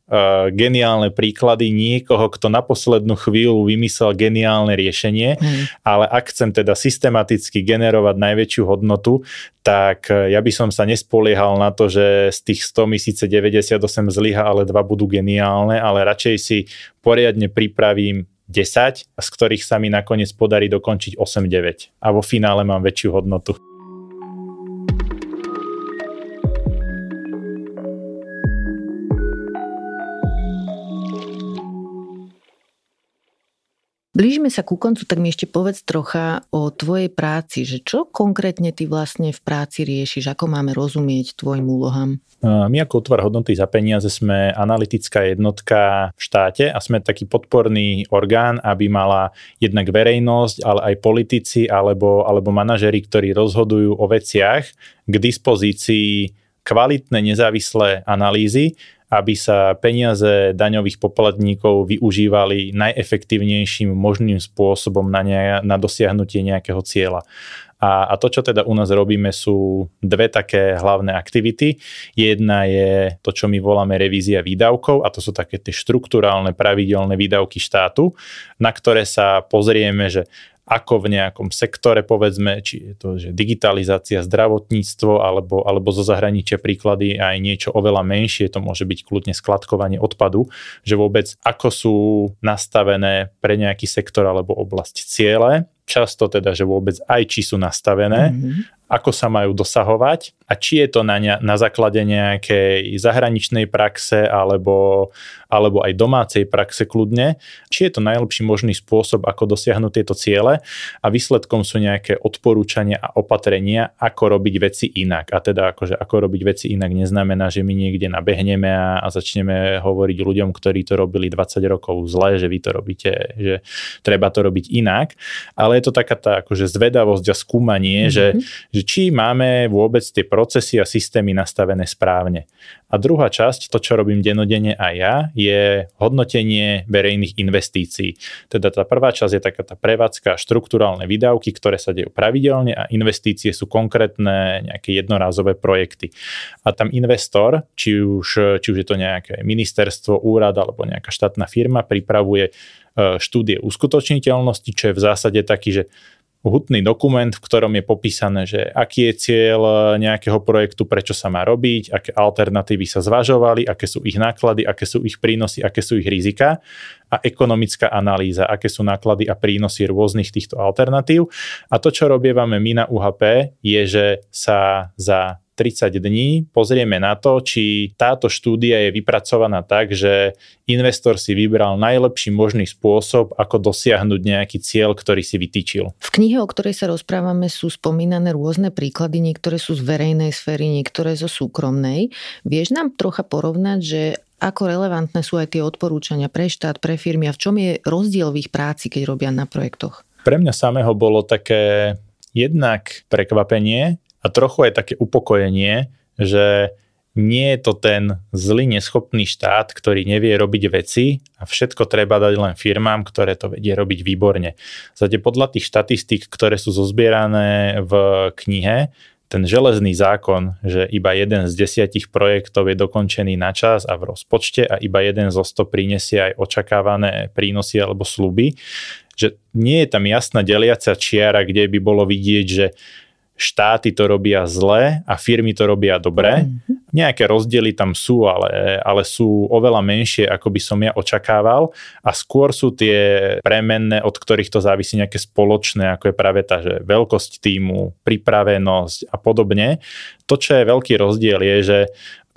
geniálne príklady niekoho, kto na poslednú chvíľu vymyslel geniálne riešenie, mm. ale ak chcem teda systematicky generovať najväčšiu hodnotu, tak uh, ja by som sa nespoliehal na to, že z tých 100 mi síce 98 zlyha, ale dva budú geniálne, ale radšej si poriadne pripravím 10, z ktorých sa mi nakoniec podarí dokončiť 8-9 a vo finále mám väčšiu hodnotu. Blížime sa ku koncu, tak mi ešte povedz trocha o tvojej práci, že čo konkrétne ty vlastne v práci riešiš, ako máme rozumieť tvojim úlohám? My ako útvar hodnoty za peniaze sme analytická jednotka v štáte a sme taký podporný orgán, aby mala jednak verejnosť, ale aj politici alebo, alebo manažeri, ktorí rozhodujú o veciach k dispozícii kvalitné nezávislé analýzy, aby sa peniaze daňových poplatníkov využívali najefektívnejším možným spôsobom na, ne, na dosiahnutie nejakého cieľa. A, a to, čo teda u nás robíme, sú dve také hlavné aktivity. Jedna je to, čo my voláme revízia výdavkov a to sú také tie štruktúrálne pravidelné výdavky štátu, na ktoré sa pozrieme, že ako v nejakom sektore, povedzme, či je to že digitalizácia, zdravotníctvo, alebo, alebo zo zahraničia príklady aj niečo oveľa menšie, to môže byť kľudne skladkovanie odpadu, že vôbec ako sú nastavené pre nejaký sektor alebo oblasť ciele, často teda, že vôbec aj či sú nastavené, mm-hmm ako sa majú dosahovať a či je to na, ne, na základe nejakej zahraničnej praxe alebo, alebo aj domácej praxe kľudne, či je to najlepší možný spôsob, ako dosiahnuť tieto ciele a výsledkom sú nejaké odporúčania a opatrenia, ako robiť veci inak. A teda akože ako robiť veci inak neznamená, že my niekde nabehneme a, a začneme hovoriť ľuďom, ktorí to robili 20 rokov zle, že vy to robíte, že treba to robiť inak, ale je to taká tá akože zvedavosť a skúmanie, mm-hmm. že, že či máme vôbec tie procesy a systémy nastavené správne. A druhá časť, to čo robím denodene aj ja, je hodnotenie verejných investícií. Teda tá prvá časť je taká tá prevádzka, štruktúrálne výdavky, ktoré sa dejú pravidelne a investície sú konkrétne nejaké jednorázové projekty. A tam investor, či už, či už je to nejaké ministerstvo, úrad alebo nejaká štátna firma, pripravuje e, štúdie uskutočniteľnosti, čo je v zásade taký, že hutný dokument, v ktorom je popísané, že aký je cieľ nejakého projektu, prečo sa má robiť, aké alternatívy sa zvažovali, aké sú ich náklady, aké sú ich prínosy, aké sú ich rizika a ekonomická analýza, aké sú náklady a prínosy rôznych týchto alternatív. A to, čo robievame my na UHP, je, že sa za 30 dní pozrieme na to, či táto štúdia je vypracovaná tak, že investor si vybral najlepší možný spôsob, ako dosiahnuť nejaký cieľ, ktorý si vytýčil. V knihe, o ktorej sa rozprávame, sú spomínané rôzne príklady, niektoré sú z verejnej sféry, niektoré zo súkromnej. Vieš nám trocha porovnať, že ako relevantné sú aj tie odporúčania pre štát, pre firmy a v čom je rozdiel v ich práci, keď robia na projektoch? Pre mňa samého bolo také jednak prekvapenie, a trochu aj také upokojenie, že nie je to ten zlý, neschopný štát, ktorý nevie robiť veci a všetko treba dať len firmám, ktoré to vedie robiť výborne. Zate podľa tých štatistík, ktoré sú zozbierané v knihe, ten železný zákon, že iba jeden z desiatich projektov je dokončený na čas a v rozpočte a iba jeden zo sto prinesie aj očakávané prínosy alebo sluby, že nie je tam jasná deliaca čiara, kde by bolo vidieť, že štáty to robia zle a firmy to robia dobre. Mm-hmm. Nejaké rozdiely tam sú, ale, ale sú oveľa menšie, ako by som ja očakával a skôr sú tie premenné, od ktorých to závisí nejaké spoločné, ako je práve tá že veľkosť týmu, pripravenosť a podobne. To, čo je veľký rozdiel, je, že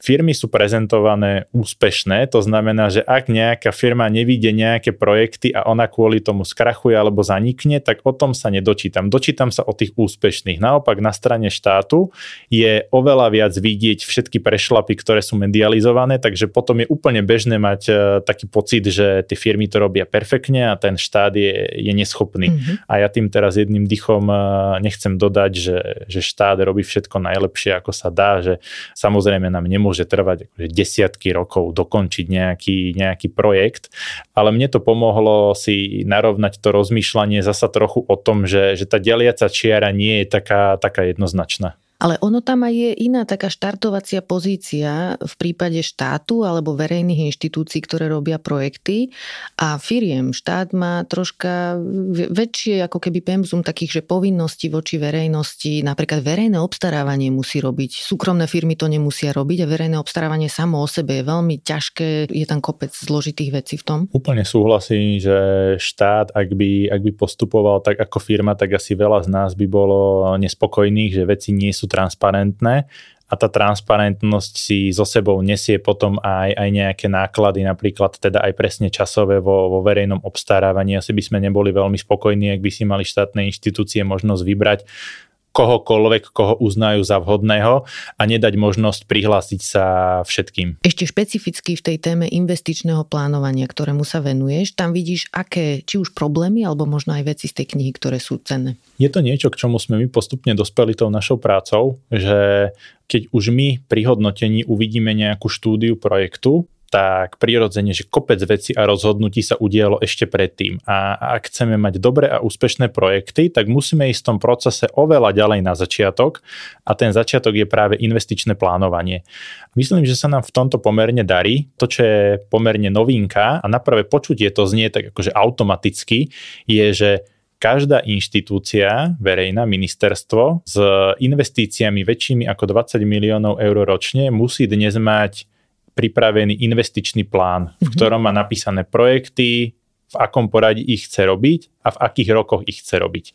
firmy sú prezentované úspešné, to znamená, že ak nejaká firma nevíde nejaké projekty a ona kvôli tomu skrachuje alebo zanikne, tak o tom sa nedočítam. Dočítam sa o tých úspešných. Naopak na strane štátu je oveľa viac vidieť všetky prešlapy, ktoré sú medializované, takže potom je úplne bežné mať uh, taký pocit, že tie firmy to robia perfektne a ten štát je, je neschopný. Mm-hmm. A ja tým teraz jedným dychom uh, nechcem dodať, že, že štát robí všetko najlepšie, ako sa dá, že samozrejme nám nemôže môže trvať akože desiatky rokov dokončiť nejaký, nejaký projekt, ale mne to pomohlo si narovnať to rozmýšľanie zasa trochu o tom, že, že tá deliaca čiara nie je taká, taká jednoznačná. Ale ono tam aj je iná taká štartovacia pozícia v prípade štátu alebo verejných inštitúcií, ktoré robia projekty a firiem. Štát má troška väčšie ako keby pemzum takých, že povinností voči verejnosti, napríklad verejné obstarávanie musí robiť. Súkromné firmy to nemusia robiť a verejné obstarávanie samo o sebe je veľmi ťažké, je tam kopec zložitých vecí v tom. Úplne súhlasím, že štát, ak by, ak by postupoval tak ako firma, tak asi veľa z nás by bolo nespokojných, že veci nie sú transparentné a tá transparentnosť si so sebou nesie potom aj, aj nejaké náklady, napríklad teda aj presne časové vo, vo verejnom obstarávaní. Asi by sme neboli veľmi spokojní, ak by si mali štátne inštitúcie možnosť vybrať kohokoľvek, koho uznajú za vhodného a nedať možnosť prihlásiť sa všetkým. Ešte špecificky v tej téme investičného plánovania, ktorému sa venuješ, tam vidíš, aké či už problémy, alebo možno aj veci z tej knihy, ktoré sú cenné. Je to niečo, k čomu sme my postupne dospeli tou našou prácou, že keď už my pri hodnotení uvidíme nejakú štúdiu projektu, tak prirodzene, že kopec veci a rozhodnutí sa udialo ešte predtým. A ak chceme mať dobré a úspešné projekty, tak musíme ísť v tom procese oveľa ďalej na začiatok a ten začiatok je práve investičné plánovanie. Myslím, že sa nám v tomto pomerne darí. To, čo je pomerne novinka a na prvé počutie to znie tak akože automaticky, je, že každá inštitúcia, verejná ministerstvo s investíciami väčšími ako 20 miliónov eur ročne musí dnes mať pripravený investičný plán, v mhm. ktorom má napísané projekty, v akom poradí ich chce robiť a v akých rokoch ich chce robiť.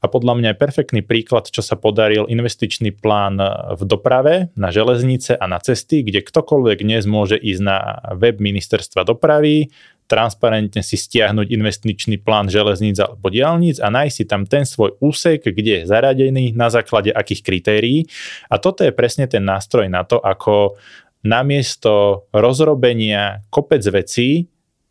A podľa mňa je perfektný príklad, čo sa podaril investičný plán v doprave, na železnice a na cesty, kde ktokoľvek dnes môže ísť na web ministerstva dopravy, transparentne si stiahnuť investičný plán železníc alebo diálnic a nájsť si tam ten svoj úsek, kde je zaradený, na základe akých kritérií. A toto je presne ten nástroj na to, ako namiesto rozrobenia kopec vecí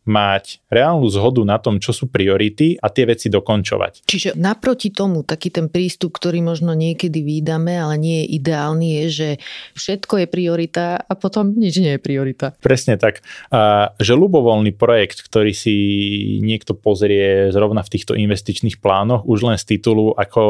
mať reálnu zhodu na tom, čo sú priority a tie veci dokončovať. Čiže naproti tomu taký ten prístup, ktorý možno niekedy výdame, ale nie je ideálny, je, že všetko je priorita a potom nič nie je priorita. Presne tak. A, že ľubovoľný projekt, ktorý si niekto pozrie zrovna v týchto investičných plánoch, už len z titulu ako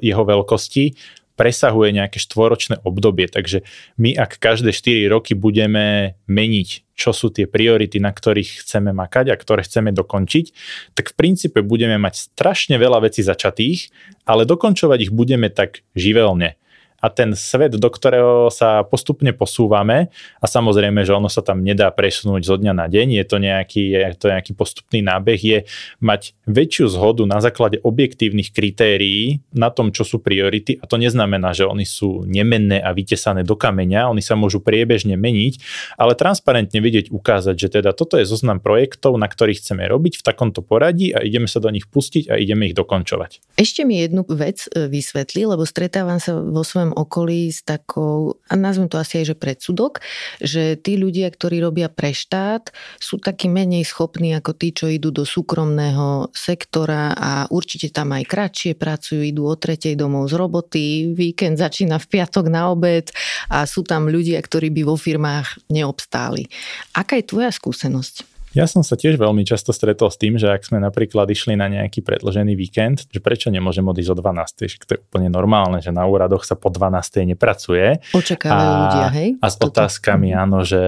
jeho veľkosti, presahuje nejaké štvoročné obdobie. Takže my ak každé 4 roky budeme meniť, čo sú tie priority, na ktorých chceme makať a ktoré chceme dokončiť, tak v princípe budeme mať strašne veľa vecí začatých, ale dokončovať ich budeme tak živelne a ten svet, do ktorého sa postupne posúvame a samozrejme, že ono sa tam nedá presunúť zo dňa na deň, je to nejaký, je to nejaký postupný nábeh, je mať väčšiu zhodu na základe objektívnych kritérií na tom, čo sú priority a to neznamená, že oni sú nemenné a vytesané do kameňa, oni sa môžu priebežne meniť, ale transparentne vidieť, ukázať, že teda toto je zoznam projektov, na ktorých chceme robiť v takomto poradí a ideme sa do nich pustiť a ideme ich dokončovať. Ešte mi jednu vec e, vysvetli, lebo stretávam sa vo svojom okolí s takou, a nazvem to asi aj, že predsudok, že tí ľudia, ktorí robia pre štát, sú takí menej schopní ako tí, čo idú do súkromného sektora a určite tam aj kratšie pracujú, idú o tretej domov z roboty, víkend začína v piatok na obed a sú tam ľudia, ktorí by vo firmách neobstáli. Aká je tvoja skúsenosť? Ja som sa tiež veľmi často stretol s tým, že ak sme napríklad išli na nejaký predložený víkend, že prečo nemôžem odísť o 12. Že to je úplne normálne, že na úradoch sa po 12. nepracuje. Očakávajú a, ľudia, hej? A s Toto. otázkami, mhm. áno, že,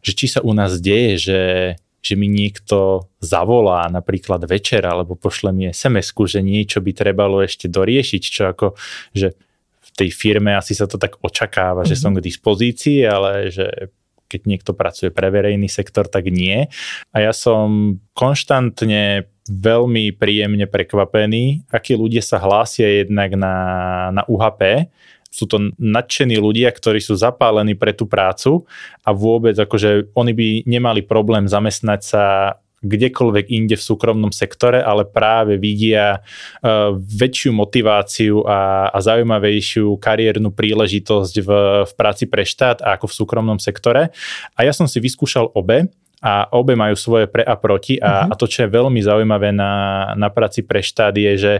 že či sa u nás deje, že že mi niekto zavolá napríklad večer alebo pošle mi sms že niečo by trebalo ešte doriešiť, čo ako, že v tej firme asi sa to tak očakáva, mm-hmm. že som mhm. k dispozícii, ale že keď niekto pracuje pre verejný sektor, tak nie. A ja som konštantne veľmi príjemne prekvapený, akí ľudia sa hlásia jednak na, na UHP, sú to nadšení ľudia, ktorí sú zapálení pre tú prácu a vôbec akože oni by nemali problém zamestnať sa kdekoľvek inde v súkromnom sektore, ale práve vidia uh, väčšiu motiváciu a, a zaujímavejšiu kariérnu príležitosť v, v práci pre štát ako v súkromnom sektore. A ja som si vyskúšal obe a obe majú svoje pre a proti a, uh-huh. a to, čo je veľmi zaujímavé na, na práci pre štát je, že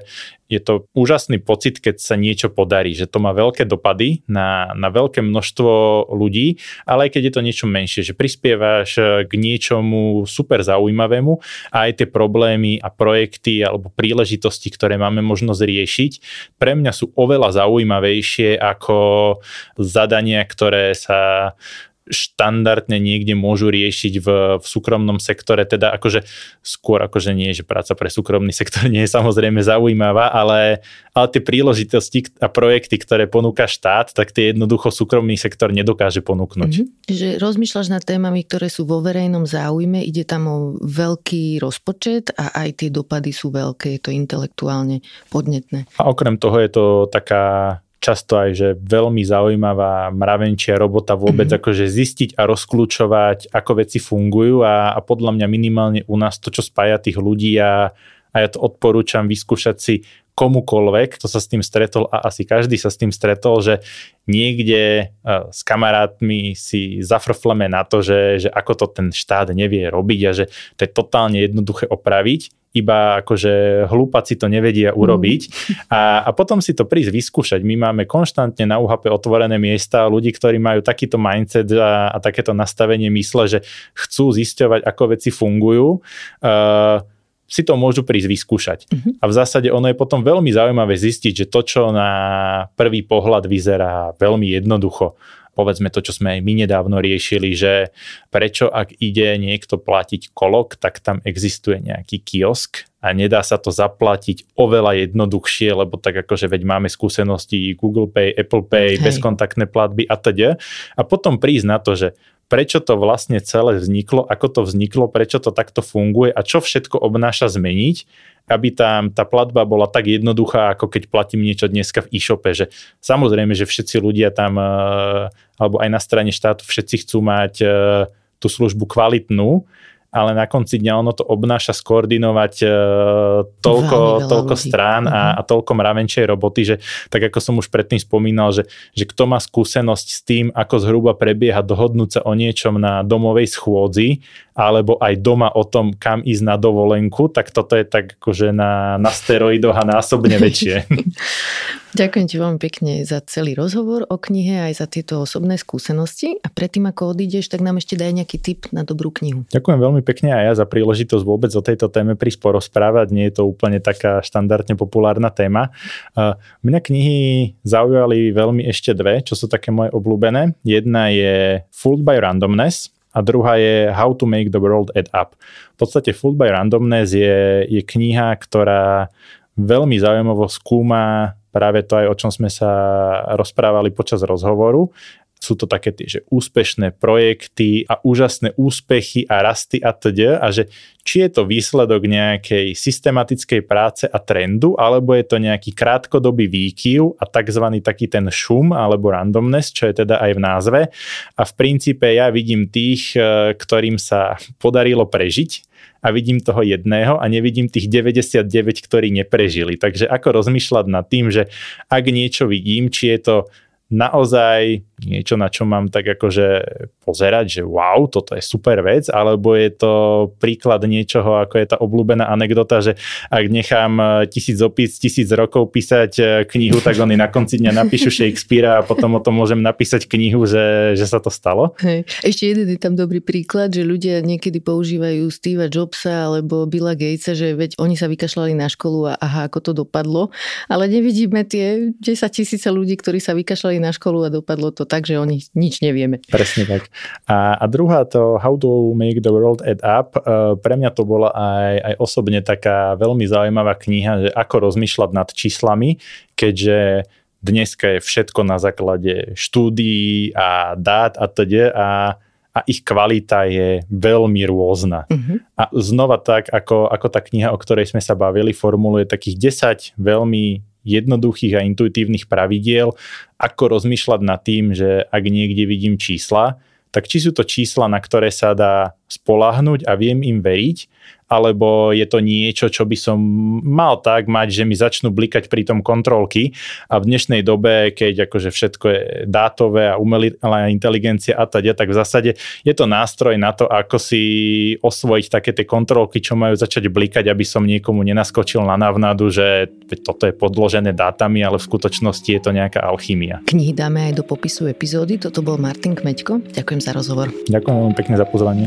je to úžasný pocit, keď sa niečo podarí, že to má veľké dopady na, na veľké množstvo ľudí, ale aj keď je to niečo menšie, že prispievaš k niečomu super zaujímavému a aj tie problémy a projekty alebo príležitosti, ktoré máme možnosť riešiť, pre mňa sú oveľa zaujímavejšie ako zadania, ktoré sa štandardne niekde môžu riešiť v, v súkromnom sektore, teda akože skôr akože nie, že práca pre súkromný sektor nie je samozrejme zaujímavá, ale, ale tie príležitosti a projekty, ktoré ponúka štát, tak tie jednoducho súkromný sektor nedokáže ponúknuť. Mm-hmm. Že rozmýšľaš nad témami, ktoré sú vo verejnom záujme, ide tam o veľký rozpočet a aj tie dopady sú veľké, je to intelektuálne podnetné. A okrem toho je to taká často aj, že veľmi zaujímavá mravenčia robota vôbec mm-hmm. akože zistiť a rozklúčovať, ako veci fungujú a, a podľa mňa minimálne u nás to, čo spája tých ľudí a, a ja to odporúčam vyskúšať si komukolvek, kto sa s tým stretol a asi každý sa s tým stretol, že niekde s kamarátmi si zafrfleme na to, že, že ako to ten štát nevie robiť a že to je totálne jednoduché opraviť iba akože hlúpaci to nevedia urobiť mm. a, a potom si to prísť vyskúšať. My máme konštantne na UHP otvorené miesta ľudí, ktorí majú takýto mindset a, a takéto nastavenie mysle, že chcú zisťovať, ako veci fungujú. Uh, si to môžu prísť vyskúšať. Uh-huh. A v zásade ono je potom veľmi zaujímavé zistiť, že to, čo na prvý pohľad vyzerá veľmi jednoducho, povedzme to, čo sme aj my nedávno riešili, že prečo ak ide niekto platiť kolok, tak tam existuje nejaký kiosk a nedá sa to zaplatiť oveľa jednoduchšie, lebo tak akože veď máme skúsenosti Google Pay, Apple Pay, Hej. bezkontaktné platby a teda. A potom prísť na to, že prečo to vlastne celé vzniklo, ako to vzniklo, prečo to takto funguje a čo všetko obnáša zmeniť, aby tam tá platba bola tak jednoduchá, ako keď platím niečo dneska v e-shope, že samozrejme, že všetci ľudia tam, eh, alebo aj na strane štátu, všetci chcú mať eh, tú službu kvalitnú, ale na konci dňa ono to obnáša skoordinovať uh, toľko, toľko strán a, mhm. a toľko mravenčej roboty, že tak ako som už predtým spomínal, že, že kto má skúsenosť s tým, ako zhruba prebieha dohodnúť sa o niečom na domovej schôdzi, alebo aj doma o tom, kam ísť na dovolenku, tak toto je tak akože na, na steroidoch a násobne väčšie. *laughs* Ďakujem ti veľmi pekne za celý rozhovor o knihe aj za tieto osobné skúsenosti a predtým ako odídeš, tak nám ešte daj nejaký tip na dobrú knihu. Ďakujem veľmi pekne aj ja za príležitosť vôbec o tejto téme prísť porozprávať. Nie je to úplne taká štandardne populárna téma. Mňa knihy zaujali veľmi ešte dve, čo sú také moje obľúbené. Jedna je Fooled by Randomness, a druhá je How to make the world add up. V podstate Fooled by Randomness je, je kniha, ktorá veľmi zaujímavo skúma práve to aj, o čom sme sa rozprávali počas rozhovoru. Sú to také tie, že úspešné projekty a úžasné úspechy a rasty a td. A že či je to výsledok nejakej systematickej práce a trendu, alebo je to nejaký krátkodobý výkyv a tzv. taký ten šum alebo randomness, čo je teda aj v názve. A v princípe ja vidím tých, eh, ktorým sa podarilo prežiť a vidím toho jedného a nevidím tých 99, ktorí neprežili. Takže ako rozmýšľať nad tým, že ak niečo vidím, či je to naozaj niečo, na čo mám tak akože pozerať, že wow, toto je super vec, alebo je to príklad niečoho, ako je tá obľúbená anekdota, že ak nechám e, tisíc opíc, tisíc rokov písať e, knihu, tak oni na konci dňa napíšu Shakespearea a potom o tom môžem napísať knihu, že, že sa to stalo. Hej. Ešte jeden je tam dobrý príklad, že ľudia niekedy používajú Steva Jobsa alebo Billa Gatesa, že veď oni sa vykašľali na školu a aha, ako to dopadlo, ale nevidíme tie 10 tisíce ľudí, ktorí sa vykašľali na školu a dopadlo to tak, že o nich nič nevieme. Presne tak. A, a druhá to How to make the world add up. E, pre mňa to bola aj, aj osobne taká veľmi zaujímavá kniha, že ako rozmýšľať nad číslami, keďže dneska je všetko na základe štúdií a dát a teda a, a ich kvalita je veľmi rôzna. Uh-huh. A znova tak, ako, ako tá kniha, o ktorej sme sa bavili, formuluje takých 10 veľmi jednoduchých a intuitívnych pravidiel, ako rozmýšľať nad tým, že ak niekde vidím čísla, tak či sú to čísla, na ktoré sa dá spolahnuť a viem im veriť, alebo je to niečo, čo by som mal tak mať, že mi začnú blikať pri tom kontrolky a v dnešnej dobe, keď akože všetko je dátové a umelá inteligencia a teda, tak v zásade je to nástroj na to, ako si osvojiť také tie kontrolky, čo majú začať blikať, aby som niekomu nenaskočil na návnadu, že toto je podložené dátami, ale v skutočnosti je to nejaká alchymia. Knihy dáme aj do popisu epizódy. Toto bol Martin Kmeďko. Ďakujem za rozhovor. Ďakujem veľmi pekne za pozvanie.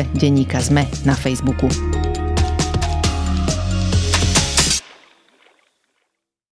webe Denníka Zme na Facebooku.